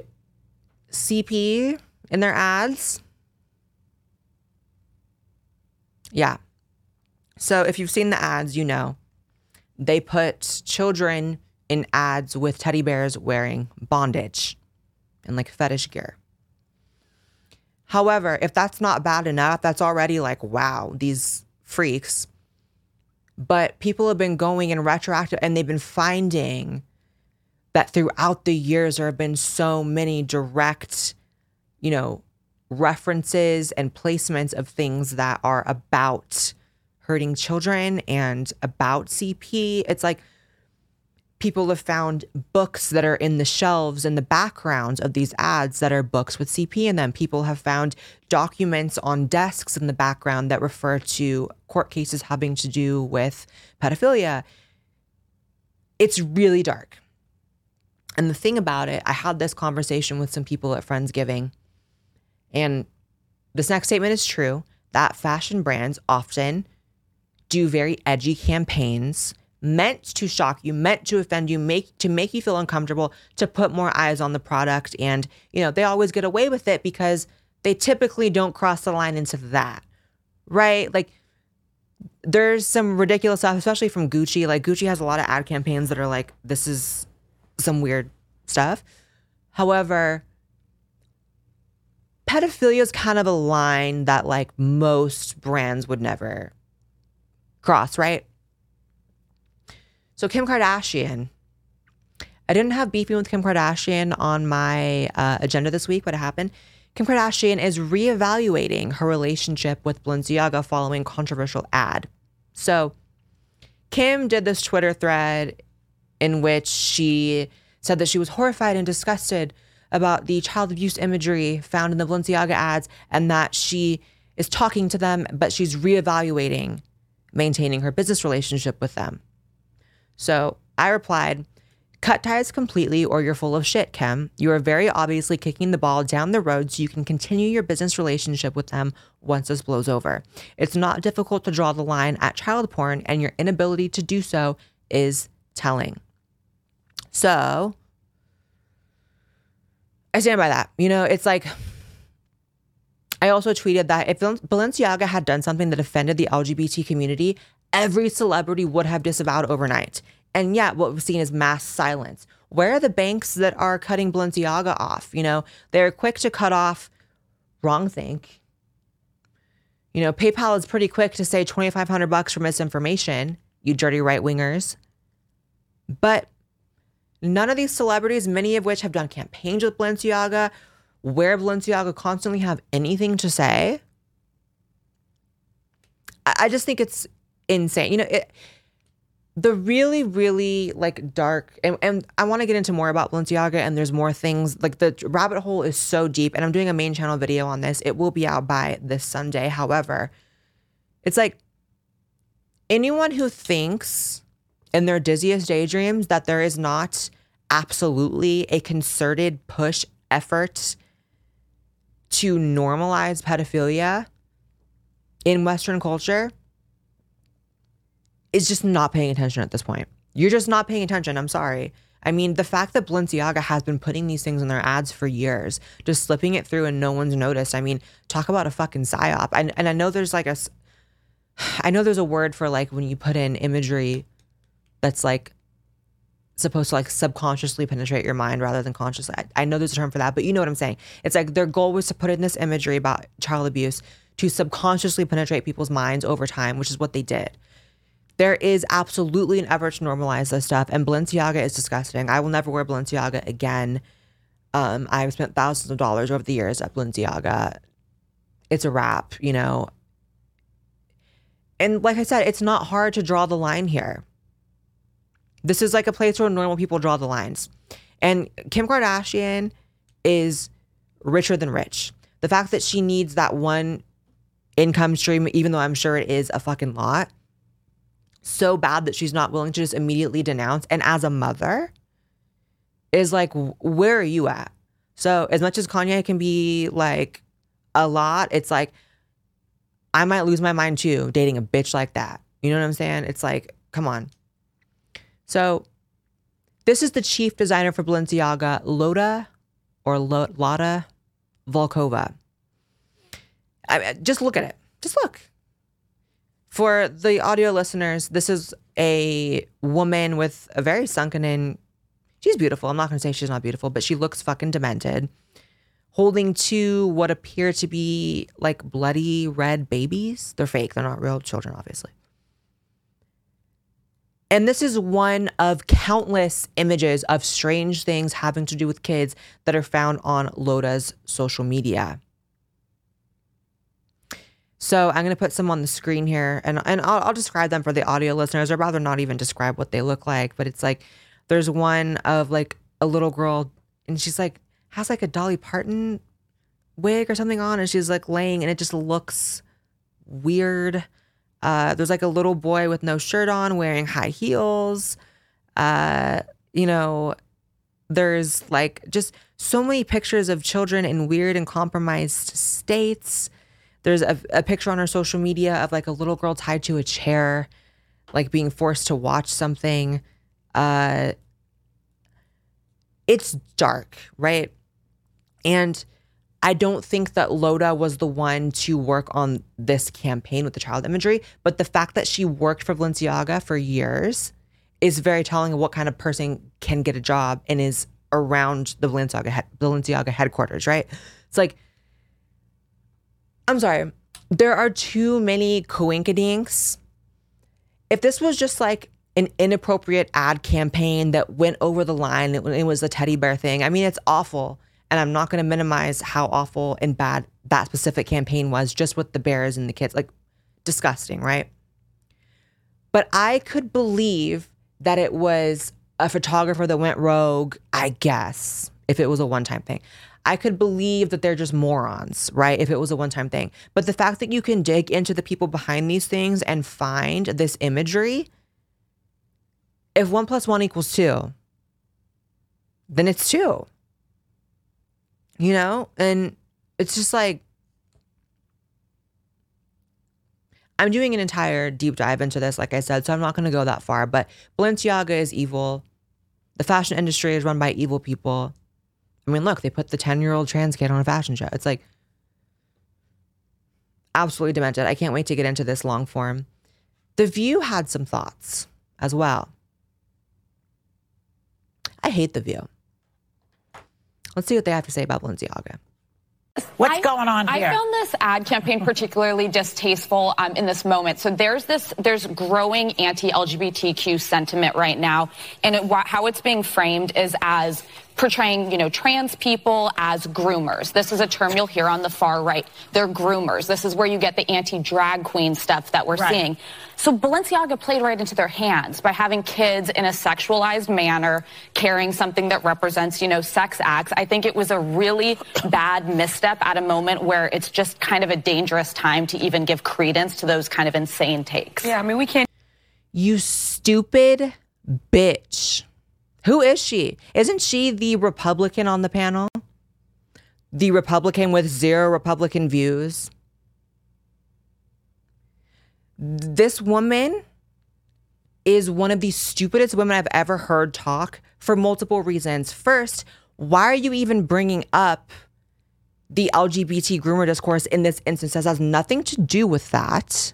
[SPEAKER 1] CP in their ads. Yeah. So if you've seen the ads, you know they put children in ads with teddy bears wearing bondage and like fetish gear. However, if that's not bad enough, that's already like, wow, these freaks. But people have been going in retroactive and they've been finding that throughout the years, there have been so many direct, you know, references and placements of things that are about hurting children and about CP. It's like people have found books that are in the shelves in the backgrounds of these ads that are books with CP in them. People have found documents on desks in the background that refer to court cases having to do with pedophilia. It's really dark. And the thing about it, I had this conversation with some people at Friendsgiving, and this next statement is true that fashion brands often do very edgy campaigns meant to shock you, meant to offend you, make to make you feel uncomfortable, to put more eyes on the product. And, you know, they always get away with it because they typically don't cross the line into that. Right? Like there's some ridiculous stuff, especially from Gucci. Like Gucci has a lot of ad campaigns that are like, this is some weird stuff. However, pedophilia is kind of a line that like most brands would never cross, right? So Kim Kardashian, I didn't have beefing with Kim Kardashian on my uh, agenda this week, but it happened. Kim Kardashian is reevaluating her relationship with Balenciaga following controversial ad. So Kim did this Twitter thread in which she said that she was horrified and disgusted about the child abuse imagery found in the Balenciaga ads and that she is talking to them, but she's reevaluating maintaining her business relationship with them. So I replied, Cut ties completely, or you're full of shit, Kim. You are very obviously kicking the ball down the road so you can continue your business relationship with them once this blows over. It's not difficult to draw the line at child porn, and your inability to do so is telling. So I stand by that. You know, it's like I also tweeted that if Balenciaga had done something that offended the LGBT community, every celebrity would have disavowed overnight. And yet, what we've seen is mass silence. Where are the banks that are cutting Balenciaga off? You know, they're quick to cut off wrong think. You know, PayPal is pretty quick to say 2500 bucks for misinformation, you dirty right wingers. But none of these celebrities, many of which have done campaigns with Balenciaga, where Balenciaga constantly have anything to say. I, I just think it's insane. You know, it the really, really like dark and, and I want to get into more about Balenciaga and there's more things like the rabbit hole is so deep and I'm doing a main channel video on this. It will be out by this Sunday. However, it's like anyone who thinks in their dizziest daydreams that there is not absolutely a concerted push effort to normalize pedophilia in Western culture is just not paying attention at this point. You're just not paying attention. I'm sorry. I mean, the fact that Balenciaga has been putting these things in their ads for years, just slipping it through and no one's noticed. I mean, talk about a fucking psyop. And, and I know there's like a, I know there's a word for like when you put in imagery that's like supposed to like subconsciously penetrate your mind rather than consciously. I, I know there's a term for that, but you know what I'm saying. It's like their goal was to put in this imagery about child abuse to subconsciously penetrate people's minds over time, which is what they did there is absolutely an effort to normalize this stuff. And Balenciaga is disgusting. I will never wear Balenciaga again. Um, I've spent thousands of dollars over the years at Balenciaga. It's a wrap, you know. And like I said, it's not hard to draw the line here. This is like a place where normal people draw the lines. And Kim Kardashian is richer than rich. The fact that she needs that one income stream, even though I'm sure it is a fucking lot, so bad that she's not willing to just immediately denounce. And as a mother, is like, where are you at? So, as much as Kanye can be like a lot, it's like, I might lose my mind too dating a bitch like that. You know what I'm saying? It's like, come on. So, this is the chief designer for Balenciaga, Loda or Lada Volkova. I mean, just look at it. Just look. For the audio listeners, this is a woman with a very sunken in. She's beautiful. I'm not going to say she's not beautiful, but she looks fucking demented. Holding two what appear to be like bloody red babies. They're fake. They're not real children, obviously. And this is one of countless images of strange things having to do with kids that are found on Loda's social media. So I'm going to put some on the screen here and, and I'll, I'll, describe them for the audio listeners. I'd rather not even describe what they look like, but it's like There's one of like a little girl, and she's like has like a Dolly Parton wig or something on, and she's like laying, and it just looks weird. Uh, there's like a little boy with no shirt on, wearing high heels. Uh, you know, there's like just so many pictures of children in weird and compromised states. There's a, a picture on her social media of like a little girl tied to a chair, like being forced to watch something. Uh, it's dark, right? And I don't think that Loda was the one to work on this campaign with the child imagery, but the fact that she worked for Balenciaga for years is very telling of what kind of person can get a job and is around the Balenciaga he- Balenciaga headquarters, right? It's like I'm sorry, there are too many coinkydinks. If this was just like an inappropriate ad campaign that went over the line, it, it was the teddy bear thing. I mean, it's awful. And I'm not going to minimize how awful and bad that specific campaign was just with the bears and the kids. Like, disgusting, right? But I could believe that it was a photographer that went rogue, I guess, if it was a one time thing. I could believe that they're just morons, right? If it was a one time thing. But the fact that you can dig into the people behind these things and find this imagery, if one plus one equals two, then it's two. You know? And it's just like, I'm doing an entire deep dive into this, like I said, so I'm not going to go that far. But Balenciaga is evil. The fashion industry is run by evil people. I mean, look, they put the 10 year old trans kid on a fashion show. It's like absolutely demented. I can't wait to get into this long form. The View had some thoughts as well. I hate The View. Let's see what they have to say about Balenciaga.
[SPEAKER 7] What's
[SPEAKER 8] I-
[SPEAKER 7] going on here?
[SPEAKER 8] I found this ad campaign particularly distasteful um, in this moment. So there's this, there's growing anti-LGBTQ sentiment right now, and it, how it's being framed is as portraying, you know, trans people as groomers. This is a term you'll hear on the far right. They're groomers. This is where you get the anti-drag queen stuff that we're
[SPEAKER 7] Right.
[SPEAKER 8] seeing. So Balenciaga played right into their hands by having kids in a sexualized manner carrying something that represents, you know, sex acts. I think it was a really bad misstep at a moment where it's just kind of a dangerous time to even give credence to those kind of insane takes.
[SPEAKER 7] yeah, I mean, we can't
[SPEAKER 1] You stupid bitch. Who is she? Isn't she the Republican on the panel? The Republican with zero Republican views? This woman is one of the stupidest women I've ever heard talk for multiple reasons. First, why are you even bringing up the LGBT groomer discourse in this instance? This has nothing to do with that.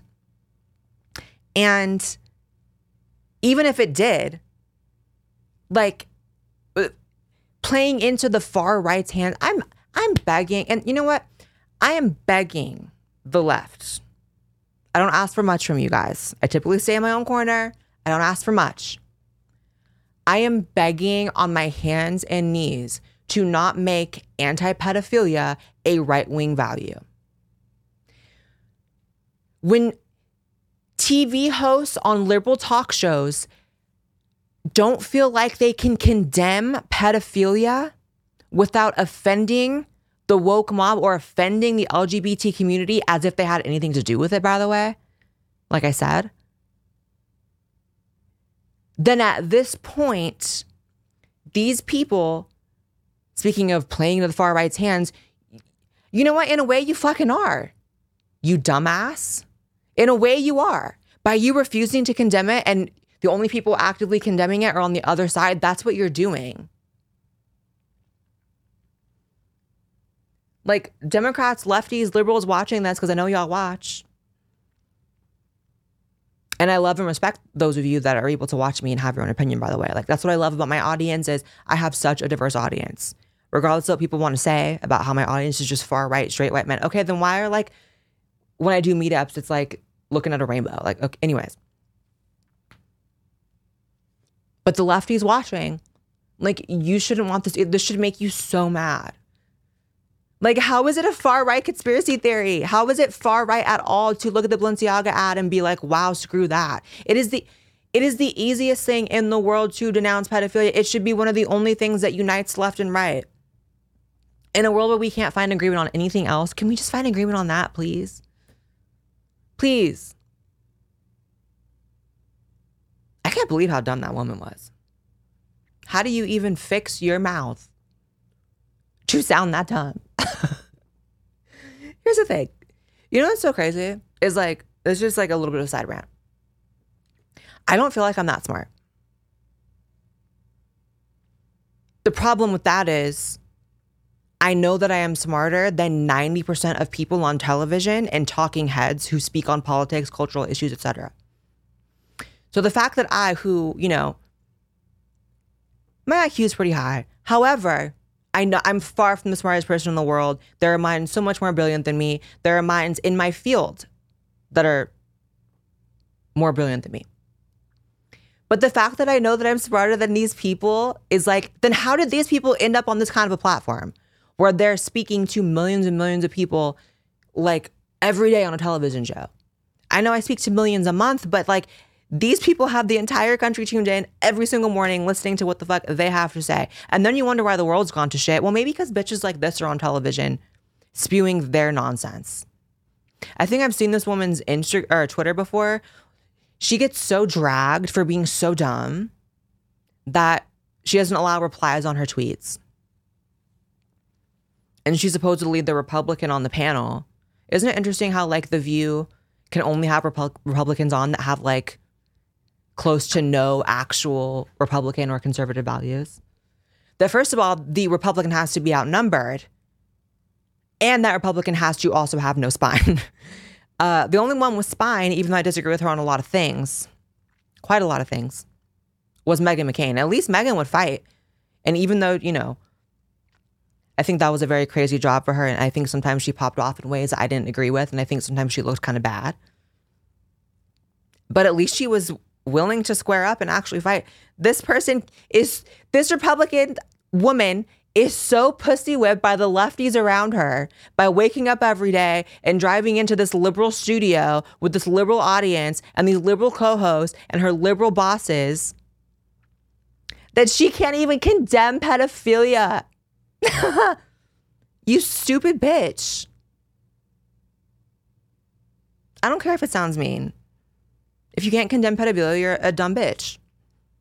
[SPEAKER 1] And even if it did, like uh, playing into the far right's hand, I'm I'm begging, and you know what? I am begging the left. I don't ask for much from you guys. I typically stay in my own corner. I don't ask for much. I am begging on my hands and knees to not make anti pedophilia a right wing value. When TV hosts on liberal talk shows don't feel like they can condemn pedophilia without offending the woke mob or offending the LGBT community as if they had anything to do with it, by the way, like I said, then at this point, these people, speaking of playing to the far right's hands, you know what? In a way, you fucking are. You dumbass. In a way, you are. By you refusing to condemn it and the only people actively condemning it are on the other side, that's what you're doing. Like Democrats, lefties, liberals watching this, because I know y'all watch. And I love and respect those of you that are able to watch me and have your own opinion, by the way. Like that's what I love about my audience is I have such a diverse audience. Regardless of what people want to say about how my audience is just far right, straight white men. Okay, then why are like when I do meetups, it's like looking at a rainbow. Like, okay, anyways. But the lefties watching, like, you shouldn't want this. This should make you so mad. Like, how is it a far right conspiracy theory? How is it far right at all to look at the Balenciaga ad and be like, wow, screw that? It is the, It is the easiest thing in the world to denounce pedophilia. It should be one of the only things that unites left and right. In a world where we can't find agreement on anything else, can we just find agreement on that, please? Please. I can't believe how dumb that woman was. How do you even fix your mouth to sound that dumb? Here's the thing. You know what's so crazy? Is like, it's just like a little bit of side rant. I don't feel like I'm that smart. The problem with that is I know that I am smarter than 90% of people on television and talking heads who speak on politics, cultural issues, etc. So the fact that I, who, you know, my IQ is pretty high. However, I know I'm far from the smartest person in the world. There are minds so much more brilliant than me. There are minds in my field that are more brilliant than me. But the fact that I know that I'm smarter than these people is like, then how did these people end up on this kind of a platform where they're speaking to millions and millions of people like every day on a television show? I know I speak to millions a month, but like these people have the entire country tuned in every single morning listening to what the fuck they have to say. And then you wonder why the world's gone to shit. Well, maybe because bitches like this are on television spewing their nonsense. I think I've seen this woman's Insta or Twitter before. She gets so dragged for being so dumb that she doesn't allow replies on her tweets. And she's supposed to lead the Republican on the panel. Isn't it interesting how like the View can only have Repu- Republicans on that have like close to no actual Republican or conservative values? That first of all, the Republican has to be outnumbered, and that Republican has to also have no spine. Uh, the only one with spine, even though I disagree with her on a lot of things, quite a lot of things, was Meghan McCain. At least Meghan would fight. And even though, you know, I think that was a very crazy job for her. And I think sometimes she popped off in ways I didn't agree with. And I think sometimes she looked kind of bad. But at least she was willing to square up and actually fight. This person is, this Republican woman is so pussy whipped by the lefties around her by waking up every day and driving into this liberal studio with this liberal audience and these liberal co hosts and her liberal bosses that she can't even condemn pedophilia. you stupid bitch. I don't care if it sounds mean. If you can't condemn pedophilia, you're a dumb bitch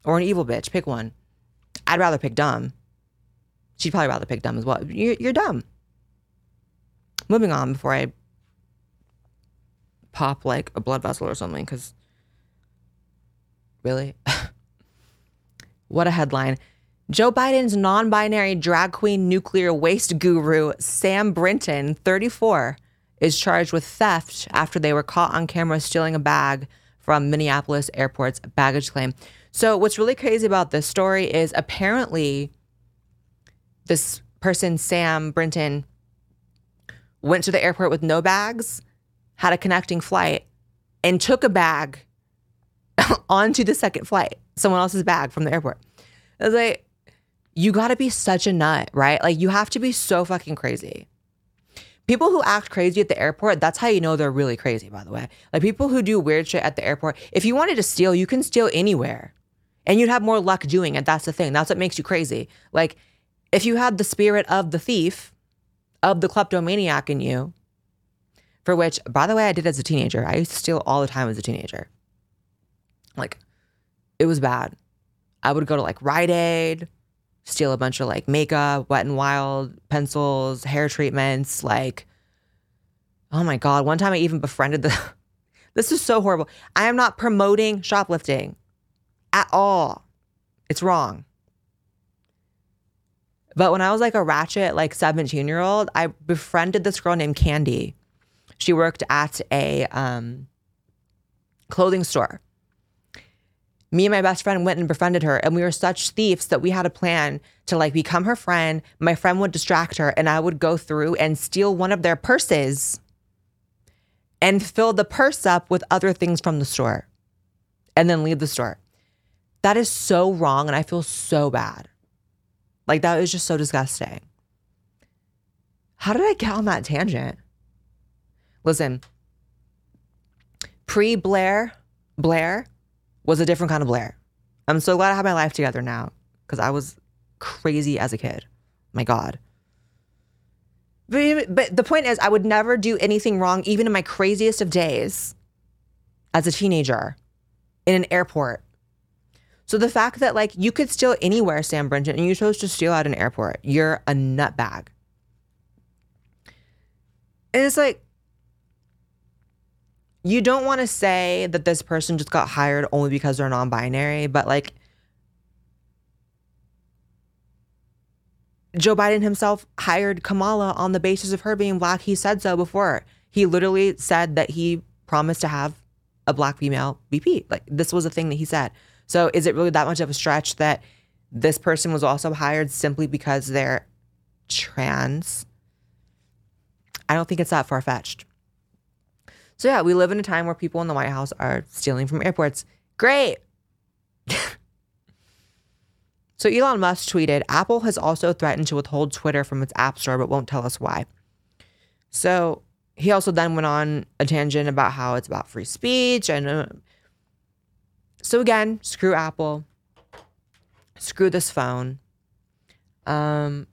[SPEAKER 1] or an evil bitch. Pick one. I'd rather pick dumb. She'd probably rather pick dumb as well. You're, you're dumb. Moving on before I pop like a blood vessel or something, because really? what a headline. Joe Biden's non binary drag queen nuclear waste guru, Sam Brinton, 34, is charged with theft after they were caught on camera stealing a bag from Minneapolis airport's baggage claim. So, what's really crazy about this story is apparently this person, Sam Brinton, went to the airport with no bags, had a connecting flight, and took a bag onto the second flight, someone else's bag from the airport. I was like, you gotta be such a nut, right? Like, you have to be so fucking crazy. People who act crazy at the airport, that's how you know they're really crazy, by the way. Like, people who do weird shit at the airport, if you wanted to steal, you can steal anywhere and you'd have more luck doing it. That's the thing. That's what makes you crazy. Like, if you had the spirit of the thief, of the kleptomaniac in you, for which, by the way, I did as a teenager. I used to steal all the time as a teenager. Like, it was bad. I would go to like Rite Aid, steal a bunch of like makeup, wet and wild pencils, hair treatments. Like, oh my God. One time I even befriended the. this is so horrible. I am not promoting shoplifting at all. It's wrong. But when I was like a ratchet, like 17 year old, I befriended this girl named Candy. She worked at a um, clothing store. Me and my best friend went and befriended her, and we were such thieves that we had a plan to like become her friend. My friend would distract her, and I would go through and steal one of their purses and fill the purse up with other things from the store and then leave the store. That is so wrong, and I feel so bad. Like that was just so disgusting. How did I get on that tangent? Listen, pre Blaire, Blaire was a different kind of Blaire. I'm so glad I have my life together now because I was crazy as a kid. My God. But, but the point is, I would never do anything wrong, even in my craziest of days as a teenager in an airport. So the fact that like you could steal anywhere, Sam Brinton, and you chose to steal at an airport, you're a nutbag. And it's like, you don't want to say that this person just got hired only because they're non binary, but like, Joe Biden himself hired Kamala on the basis of her being black. He said so before. He literally said that he promised to have a black female VP. Like, this was a thing that he said. So, is it really that much of a stretch that this person was also hired simply because they're trans? I don't think it's that far fetched. So yeah, we live in a time where people in the White House are stealing from airports. Great. so Elon Musk tweeted, Apple has also threatened to withhold Twitter from its app store, but won't tell us why. So he also then went on a tangent about how it's about free speech and uh, so again, screw Apple, screw this phone. Um,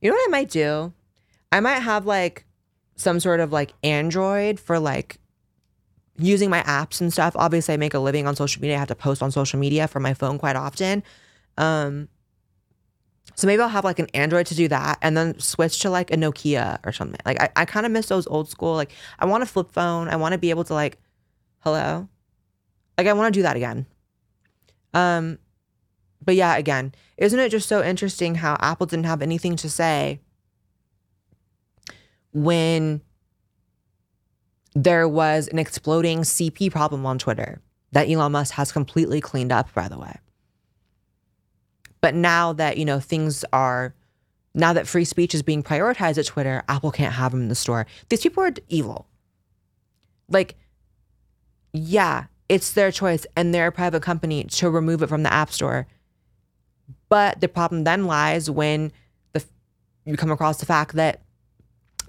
[SPEAKER 1] you know what I might do? I might have like some sort of like Android for like using my apps and stuff. Obviously, I make a living on social media. I have to post on social media for my phone quite often. Um, so maybe I'll have like an Android to do that and then switch to like a Nokia or something. Like I, I kind of miss those old school. Like I want a flip phone. I want to be able to like, hello. Like I want to do that again. Um, but yeah, again, isn't it just so interesting how Apple didn't have anything to say when there was an exploding CP problem on Twitter that Elon Musk has completely cleaned up, by the way. But now that, you know, things are, now that free speech is being prioritized at Twitter, Apple can't have them in the store. These people are evil. Like, yeah, it's their choice and they're a private company to remove it from the App Store. But the problem then lies when the you come across the fact that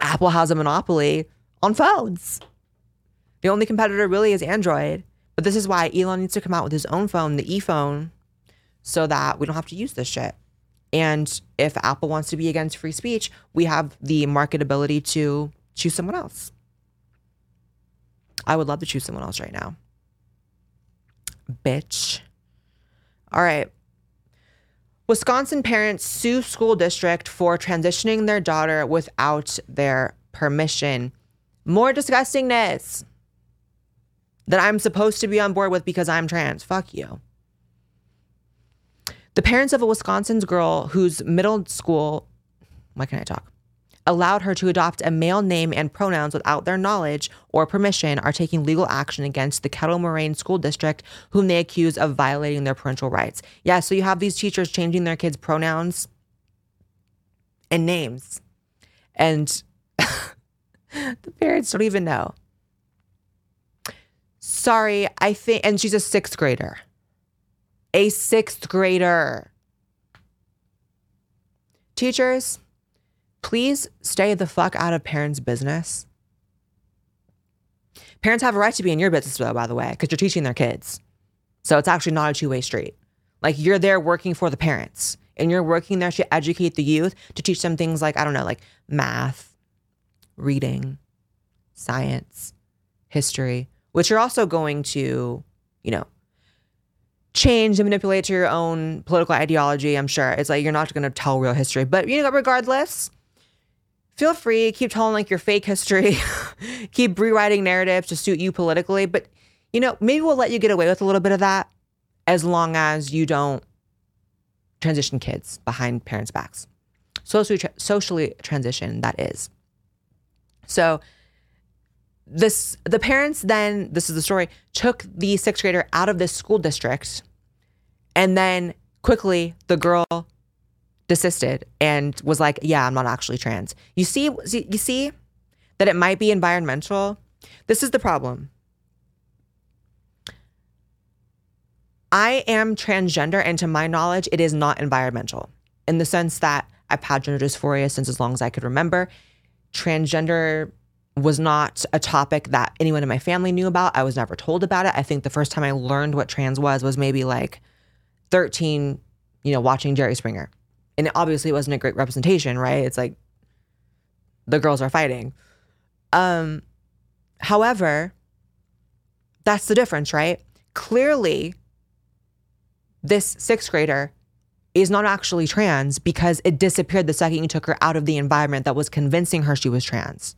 [SPEAKER 1] Apple has a monopoly on phones. The only competitor really is Android. But this is why Elon needs to come out with his own phone, the ePhone, so that we don't have to use this shit. And if Apple wants to be against free speech, we have the marketability to choose someone else. I would love to choose someone else right now. Bitch. All right. Wisconsin parents sue school district for transitioning their daughter without their permission. More disgustingness that I'm supposed to be on board with because I'm trans. Fuck you. The parents of a Wisconsin's girl whose middle school, why can't I talk? Allowed her to adopt a male name and pronouns without their knowledge or permission are taking legal action against the Kettle Moraine School District, whom they accuse of violating their parental rights. Yeah, so you have these teachers changing their kids' pronouns and names. And the parents don't even know. Sorry, I think, and she's a sixth grader. A sixth grader. Teachers, please stay the fuck out of parents' business. Parents have a right to be in your business, though, by the way, because you're teaching their kids. So it's actually not a two way street. Like you're there working for the parents and you're working there to educate the youth, to teach them things like, I don't know, like math, reading, science, history, which you're also going to, you know, change and manipulate to your own political ideology. I'm sure it's like you're not going to tell real history, but you know, regardless, feel free keep telling like your fake history, keep rewriting narratives to suit you politically. But you know, maybe we'll let you get away with a little bit of that as long as you don't transition kids behind parents' backs. Socially, tra- socially transition that is. So this the parents then this is the story took the sixth grader out of this school district and then quickly the girl desisted and was like yeah i'm not actually trans you see you see that it might be environmental this is the problem i am transgender and to my knowledge it is not environmental in the sense that i've had gender dysphoria since as long as i could remember transgender was not a topic that anyone in my family knew about. I was never told about it. I think the first time I learned what trans was was maybe like 13, you know, watching Jerry Springer. And it obviously wasn't a great representation, right? It's like the girls are fighting. Um however, that's the difference, right? Clearly this 6th grader is not actually trans because it disappeared the second you took her out of the environment that was convincing her she was trans.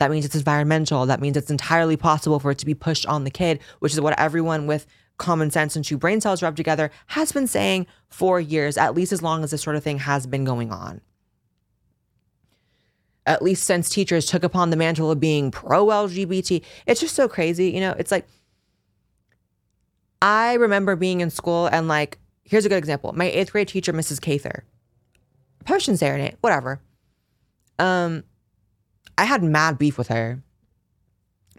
[SPEAKER 1] That means it's environmental. That means it's entirely possible for it to be pushed on the kid, which is what everyone with common sense and two brain cells rubbed together has been saying for years, at least as long as this sort of thing has been going on. At least since teachers took upon the mantle of being pro LGBT. It's just so crazy. You know, it's like, I remember being in school and like, here's a good example. My eighth grade teacher, Mrs. Cather, probably shouldn't whatever. Um, I had mad beef with her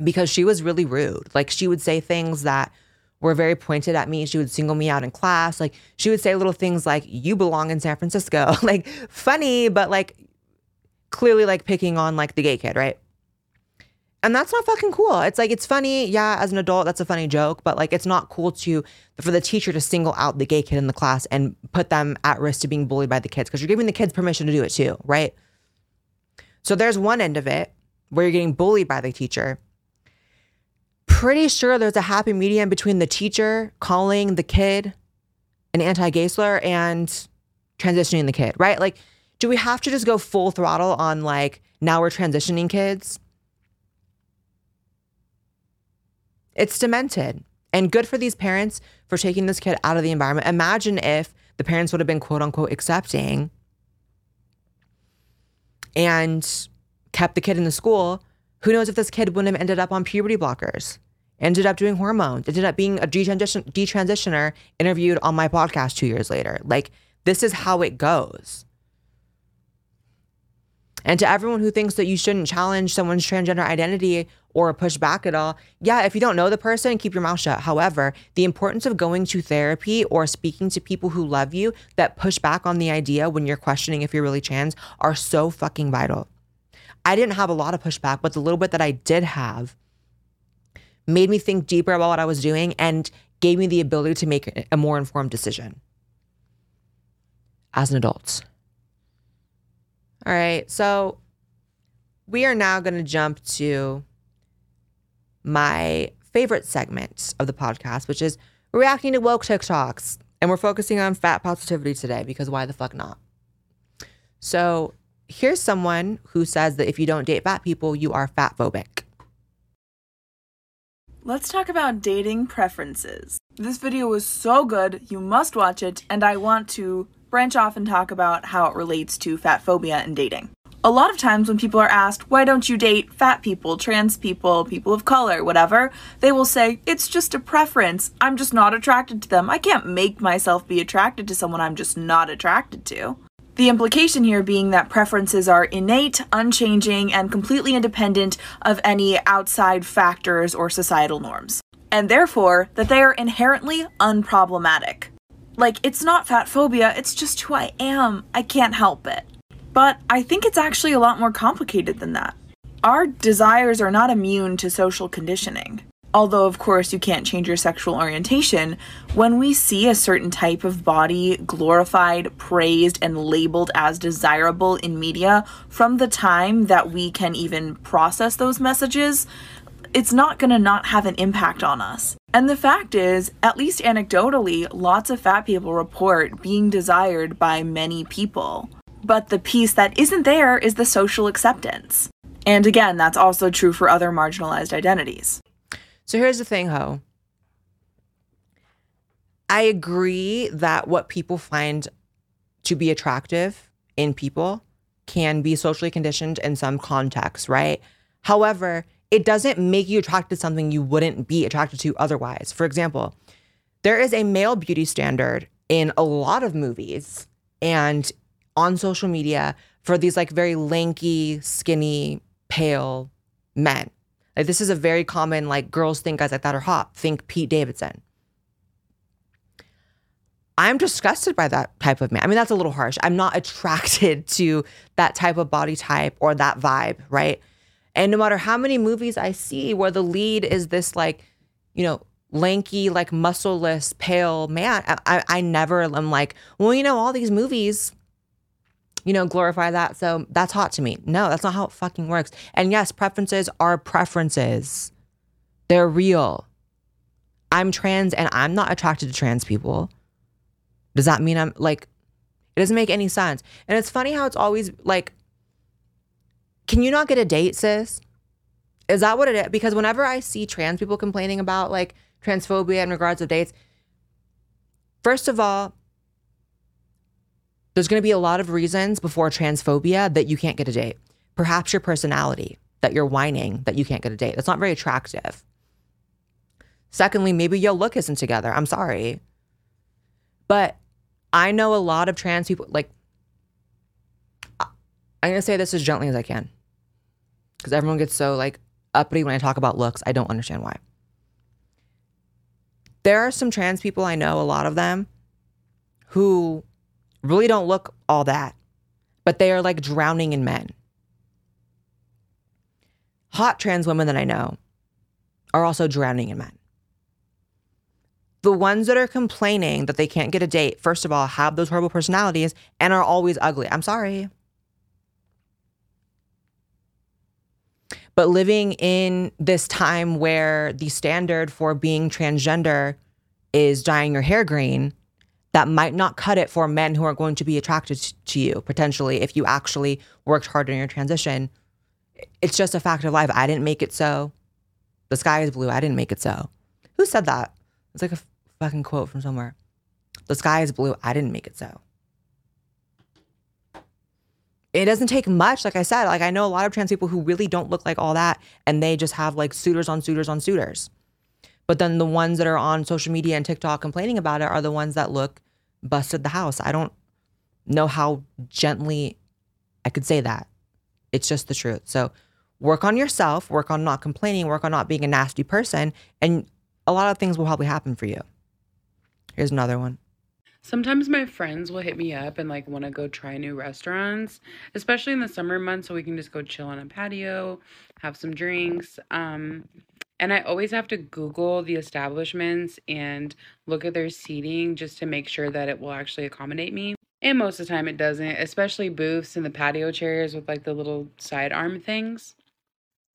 [SPEAKER 1] because she was really rude. Like she would say things that were very pointed at me. She would single me out in class. Like she would say little things like, you belong in San Francisco. like funny, but like clearly like picking on like the gay kid, right? And that's not fucking cool. It's like it's funny, yeah, as an adult, that's a funny joke, but like it's not cool to for the teacher to single out the gay kid in the class and put them at risk to being bullied by the kids because you're giving the kids permission to do it too, right? So there's one end of it where you're getting bullied by the teacher. Pretty sure there's a happy medium between the teacher calling the kid an anti-gay slur and transitioning the kid, right? Like, do we have to just go full throttle on like now we're transitioning kids? It's demented. And good for these parents for taking this kid out of the environment. Imagine if the parents would have been quote unquote accepting and kept the kid in the school, who knows if this kid wouldn't have ended up on puberty blockers, ended up doing hormones, ended up being a detransition- detransitioner interviewed on my podcast two years later. Like, this is how it goes. And to everyone who thinks that you shouldn't challenge someone's transgender identity or push back at all, yeah, if you don't know the person, keep your mouth shut. However, the importance of going to therapy or speaking to people who love you that push back on the idea when you're questioning if you're really trans are so fucking vital. I didn't have a lot of pushback, but the little bit that I did have made me think deeper about what I was doing and gave me the ability to make a more informed decision as an adult. All right, so we are now going to jump to my favorite segment of the podcast, which is reacting to woke TikToks. And we're focusing on fat positivity today because why the fuck not? So here's someone who says that if you don't date fat people, you are fat phobic.
[SPEAKER 7] Let's talk about dating preferences. This video was so good, you must watch it, and I want to branch off and talk about how it relates to fat phobia and dating. A lot of times when people are asked, why don't you date fat people, trans people, people of color, whatever, they will say, it's just a preference. I'm just not attracted to them. I can't make myself be attracted to someone I'm just not attracted to. The implication here being that preferences are innate, unchanging, and completely independent of any outside factors or societal norms. And therefore, that they are inherently unproblematic. Like, it's not fat phobia, it's just who I am. I can't help it. But I think it's actually a lot more complicated than that. Our desires are not immune to social conditioning. Although, of course, you can't change your sexual orientation, when we see a certain type of body glorified, praised, and labeled as desirable in media from the time that we can even process those messages, it's not gonna not have an impact on us. And the fact is, at least anecdotally, lots of fat people report being desired by many people. But the piece that isn't there is the social acceptance. And again, that's also true for other marginalized identities.
[SPEAKER 1] So here's the thing, Ho. I agree that what people find to be attractive in people can be socially conditioned in some contexts, right? However, it doesn't make you attracted to something you wouldn't be attracted to otherwise. For example, there is a male beauty standard in a lot of movies and on social media for these like very lanky, skinny, pale men. Like this is a very common like girls think guys like that are hot. Think Pete Davidson. I'm disgusted by that type of man. I mean, that's a little harsh. I'm not attracted to that type of body type or that vibe, right? And no matter how many movies I see where the lead is this like, you know, lanky, like muscleless, pale man, I, I, I never am like, well, you know, all these movies, you know, glorify that. So that's hot to me. No, that's not how it fucking works. And yes, preferences are preferences. They're real. I'm trans and I'm not attracted to trans people. Does that mean I'm like, it doesn't make any sense. And it's funny how it's always like, can you not get a date, sis? Is that what it is? Because whenever I see trans people complaining about like transphobia in regards to dates, first of all, there's going to be a lot of reasons before transphobia that you can't get a date. Perhaps your personality, that you're whining, that you can't get a date. That's not very attractive. Secondly, maybe your look isn't together. I'm sorry. But I know a lot of trans people, like, I'm going to say this as gently as I can because everyone gets so like uppity when I talk about looks. I don't understand why. There are some trans people I know, a lot of them, who really don't look all that, but they are like drowning in men. Hot trans women that I know are also drowning in men. The ones that are complaining that they can't get a date, first of all, have those horrible personalities and are always ugly. I'm sorry. But living in this time where the standard for being transgender is dyeing your hair green, that might not cut it for men who are going to be attracted to you potentially if you actually worked hard in your transition. It's just a fact of life. I didn't make it so. The sky is blue. I didn't make it so. Who said that? It's like a fucking quote from somewhere. The sky is blue. I didn't make it so it doesn't take much. Like I said, like I know a lot of trans people who really don't look like all that and they just have like suitors on suitors on suitors. But then the ones that are on social media and TikTok complaining about it are the ones that look busted the house. I don't know how gently I could say that. It's just the truth. So work on yourself, work on not complaining, work on not being a nasty person, and a lot of things will probably happen for you. Here's another one.
[SPEAKER 9] Sometimes my friends will hit me up and like want to go try new restaurants, especially in the summer months so we can just go chill on a patio, have some drinks. Um and I always have to Google the establishments and look at their seating just to make sure that it will actually accommodate me. And most of the time it doesn't, especially booths and the patio chairs with like the little side arm things.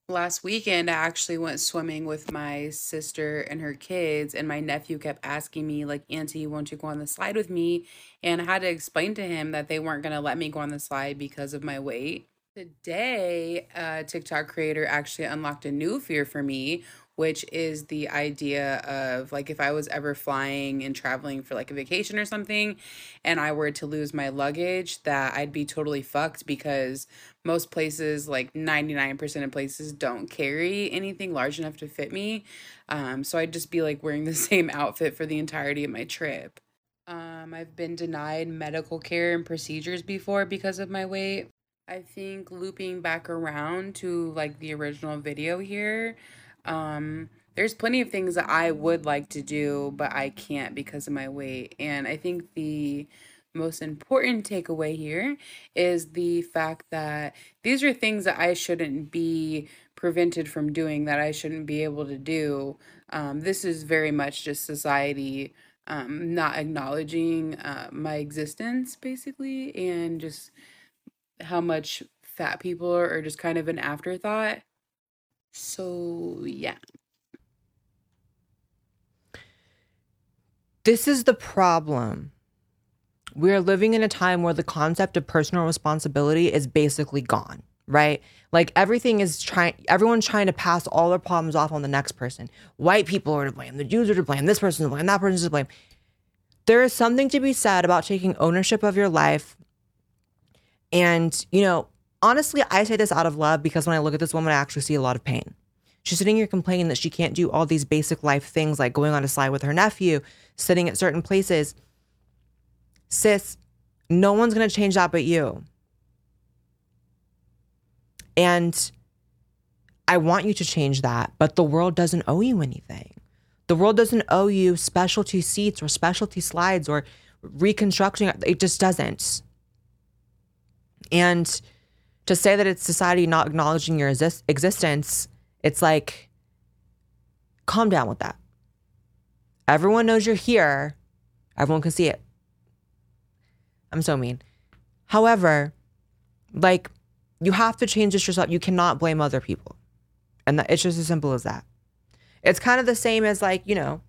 [SPEAKER 9] Last weekend, I actually went swimming with my sister and her kids, and my nephew kept asking me, like, Auntie, won't you go on the slide with me? And I had to explain to him that they weren't going to let me go on the slide because of my weight. Today, a TikTok creator actually unlocked a new fear for me, which is the idea of like if I was ever flying and traveling for like a vacation or something and I were to lose my luggage, that I'd be totally fucked because most places, like 99% of places, don't carry anything large enough to fit me. Um, so I'd just be like wearing the same outfit for the entirety of my trip. Um, I've been denied medical care and procedures before because of my weight. I think looping back around to like the original video here, um, there's plenty of things that I would like to do, but I can't because of my weight. And I think the most important takeaway here is the fact that these are things that I shouldn't be prevented from doing, that I shouldn't be able to do. Um, this is very much just society um, not acknowledging uh, my existence, basically, and just how much fat people are, are just kind of an afterthought. So, yeah.
[SPEAKER 1] This is the problem. We are living in a time where the concept of personal responsibility is basically gone, right? Like everything is trying, everyone's trying to pass all their problems off on the next person. White people are to blame, the Jews are to blame, this person's to blame, that person's to blame. There is something to be said about taking ownership of your life. And, you know, honestly, I say this out of love because when I look at this woman, I actually see a lot of pain. She's sitting here complaining that she can't do all these basic life things like going on a slide with her nephew, sitting at certain places. Sis, no one's going to change that but you. And I want you to change that, but the world doesn't owe you anything. The world doesn't owe you specialty seats or specialty slides or reconstruction. It just doesn't. And to say that it's society not acknowledging your exist- existence, it's like, calm down with that. Everyone knows you're here. Everyone can see it. I'm so mean. However, like, you have to change this yourself. You cannot blame other people. And that, it's just as simple as that. It's kind of the same as, like, you know,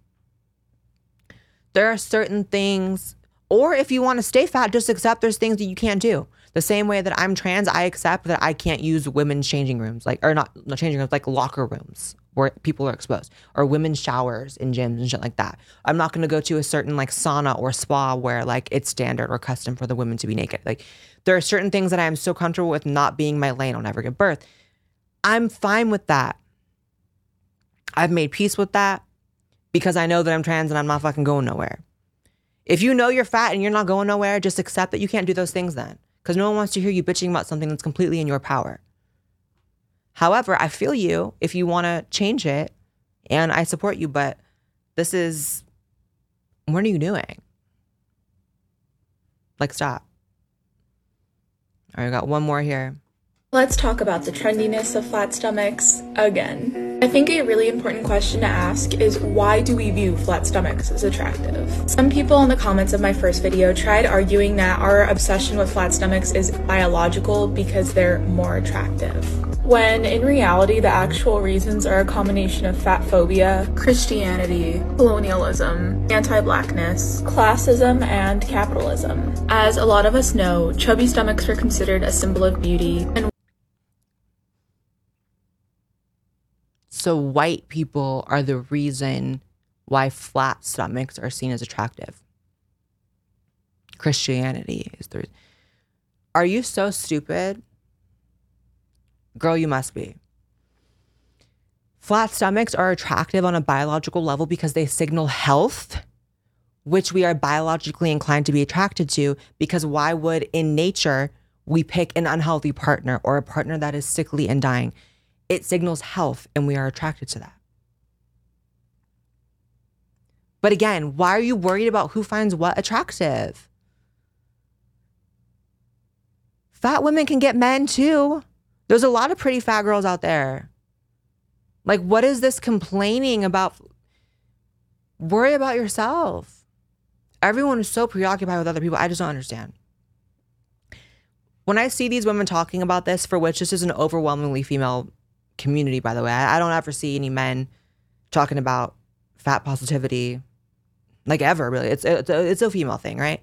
[SPEAKER 1] there are certain things, or if you want to stay fat, just accept there's things that you can't do. The same way that I'm trans, I accept that I can't use women's changing rooms, like, or not, not changing rooms, like locker rooms where people are exposed, or women's showers in gyms and shit like that. I'm not to go to a certain like sauna or spa where like it's standard or custom for the women to be naked. Like, there are certain things that I am so comfortable with not being my lane. I'll never give birth. I'm fine with that. I've made peace with that because I know that I'm trans and I'm not fucking going nowhere. If you know you're fat and you're not going nowhere, just accept that you can't do those things then. Because no one wants to hear you bitching about something that's completely in your power. However, I feel you if you want to change it and I support you, but this is what are you doing? Like, stop. All right, I got one more here.
[SPEAKER 10] Let's talk about the trendiness of flat stomachs again. I think a really important question to ask is why do we view flat stomachs as attractive? Some people in the comments of my first video tried arguing that our obsession with flat stomachs is biological because they're more attractive. When in reality, the actual reasons are a combination of fat phobia, Christianity, colonialism, anti blackness, classism, and capitalism. As a lot of us know, chubby stomachs are considered a symbol of beauty, and
[SPEAKER 1] So white people are the reason why flat stomachs are seen as attractive. Christianity is the reason. Are you so stupid? Girl, you must be. Flat stomachs are attractive on a biological level because they signal health, which we are biologically inclined to be attracted to. Because why would in nature we pick an unhealthy partner or a partner that is sickly and dying? It signals health and we are attracted to that. But again, why are you worried about who finds what attractive? Fat women can get men too. There's a lot of pretty fat girls out there. Like, what is this complaining about? Worry about yourself. Everyone is so preoccupied with other people. I just don't understand. When I see these women talking about this, for which this is an overwhelmingly female community, by the way. I, I don't ever see any men talking about fat positivity, like ever. Really, it's it's a, it's a female thing, right?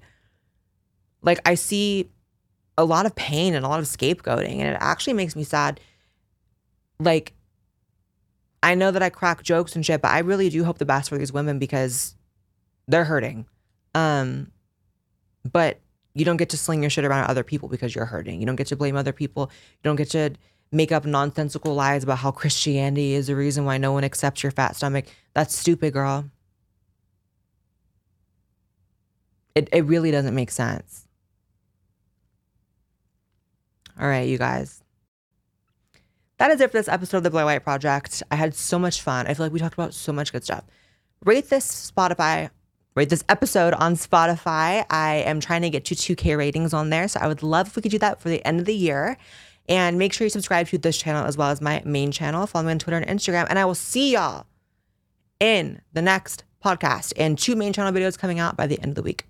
[SPEAKER 1] Like I see a lot of pain and a lot of scapegoating, and it actually makes me sad. Like I know that I crack jokes and shit, but I really do hope the best for these women because they're hurting. Um, but you don't get to sling your shit around other people because you're hurting. You don't get to blame other people. You don't get to make up nonsensical lies about how Christianity is the reason why no one accepts your fat stomach. That's stupid, girl. It, it really doesn't make sense. All right, you guys. That is it for this episode of the Blaire White Project. I had so much fun. I feel like we talked about so much good stuff. Rate this Spotify, rate this episode on Spotify. I am trying to get to 2K ratings on there. So I would love if we could do that for the end of the year. And make sure you subscribe to this channel as well as my main channel. Follow me on Twitter and Instagram. And I will see y'all in the next podcast and two main channel videos coming out by the end of the week.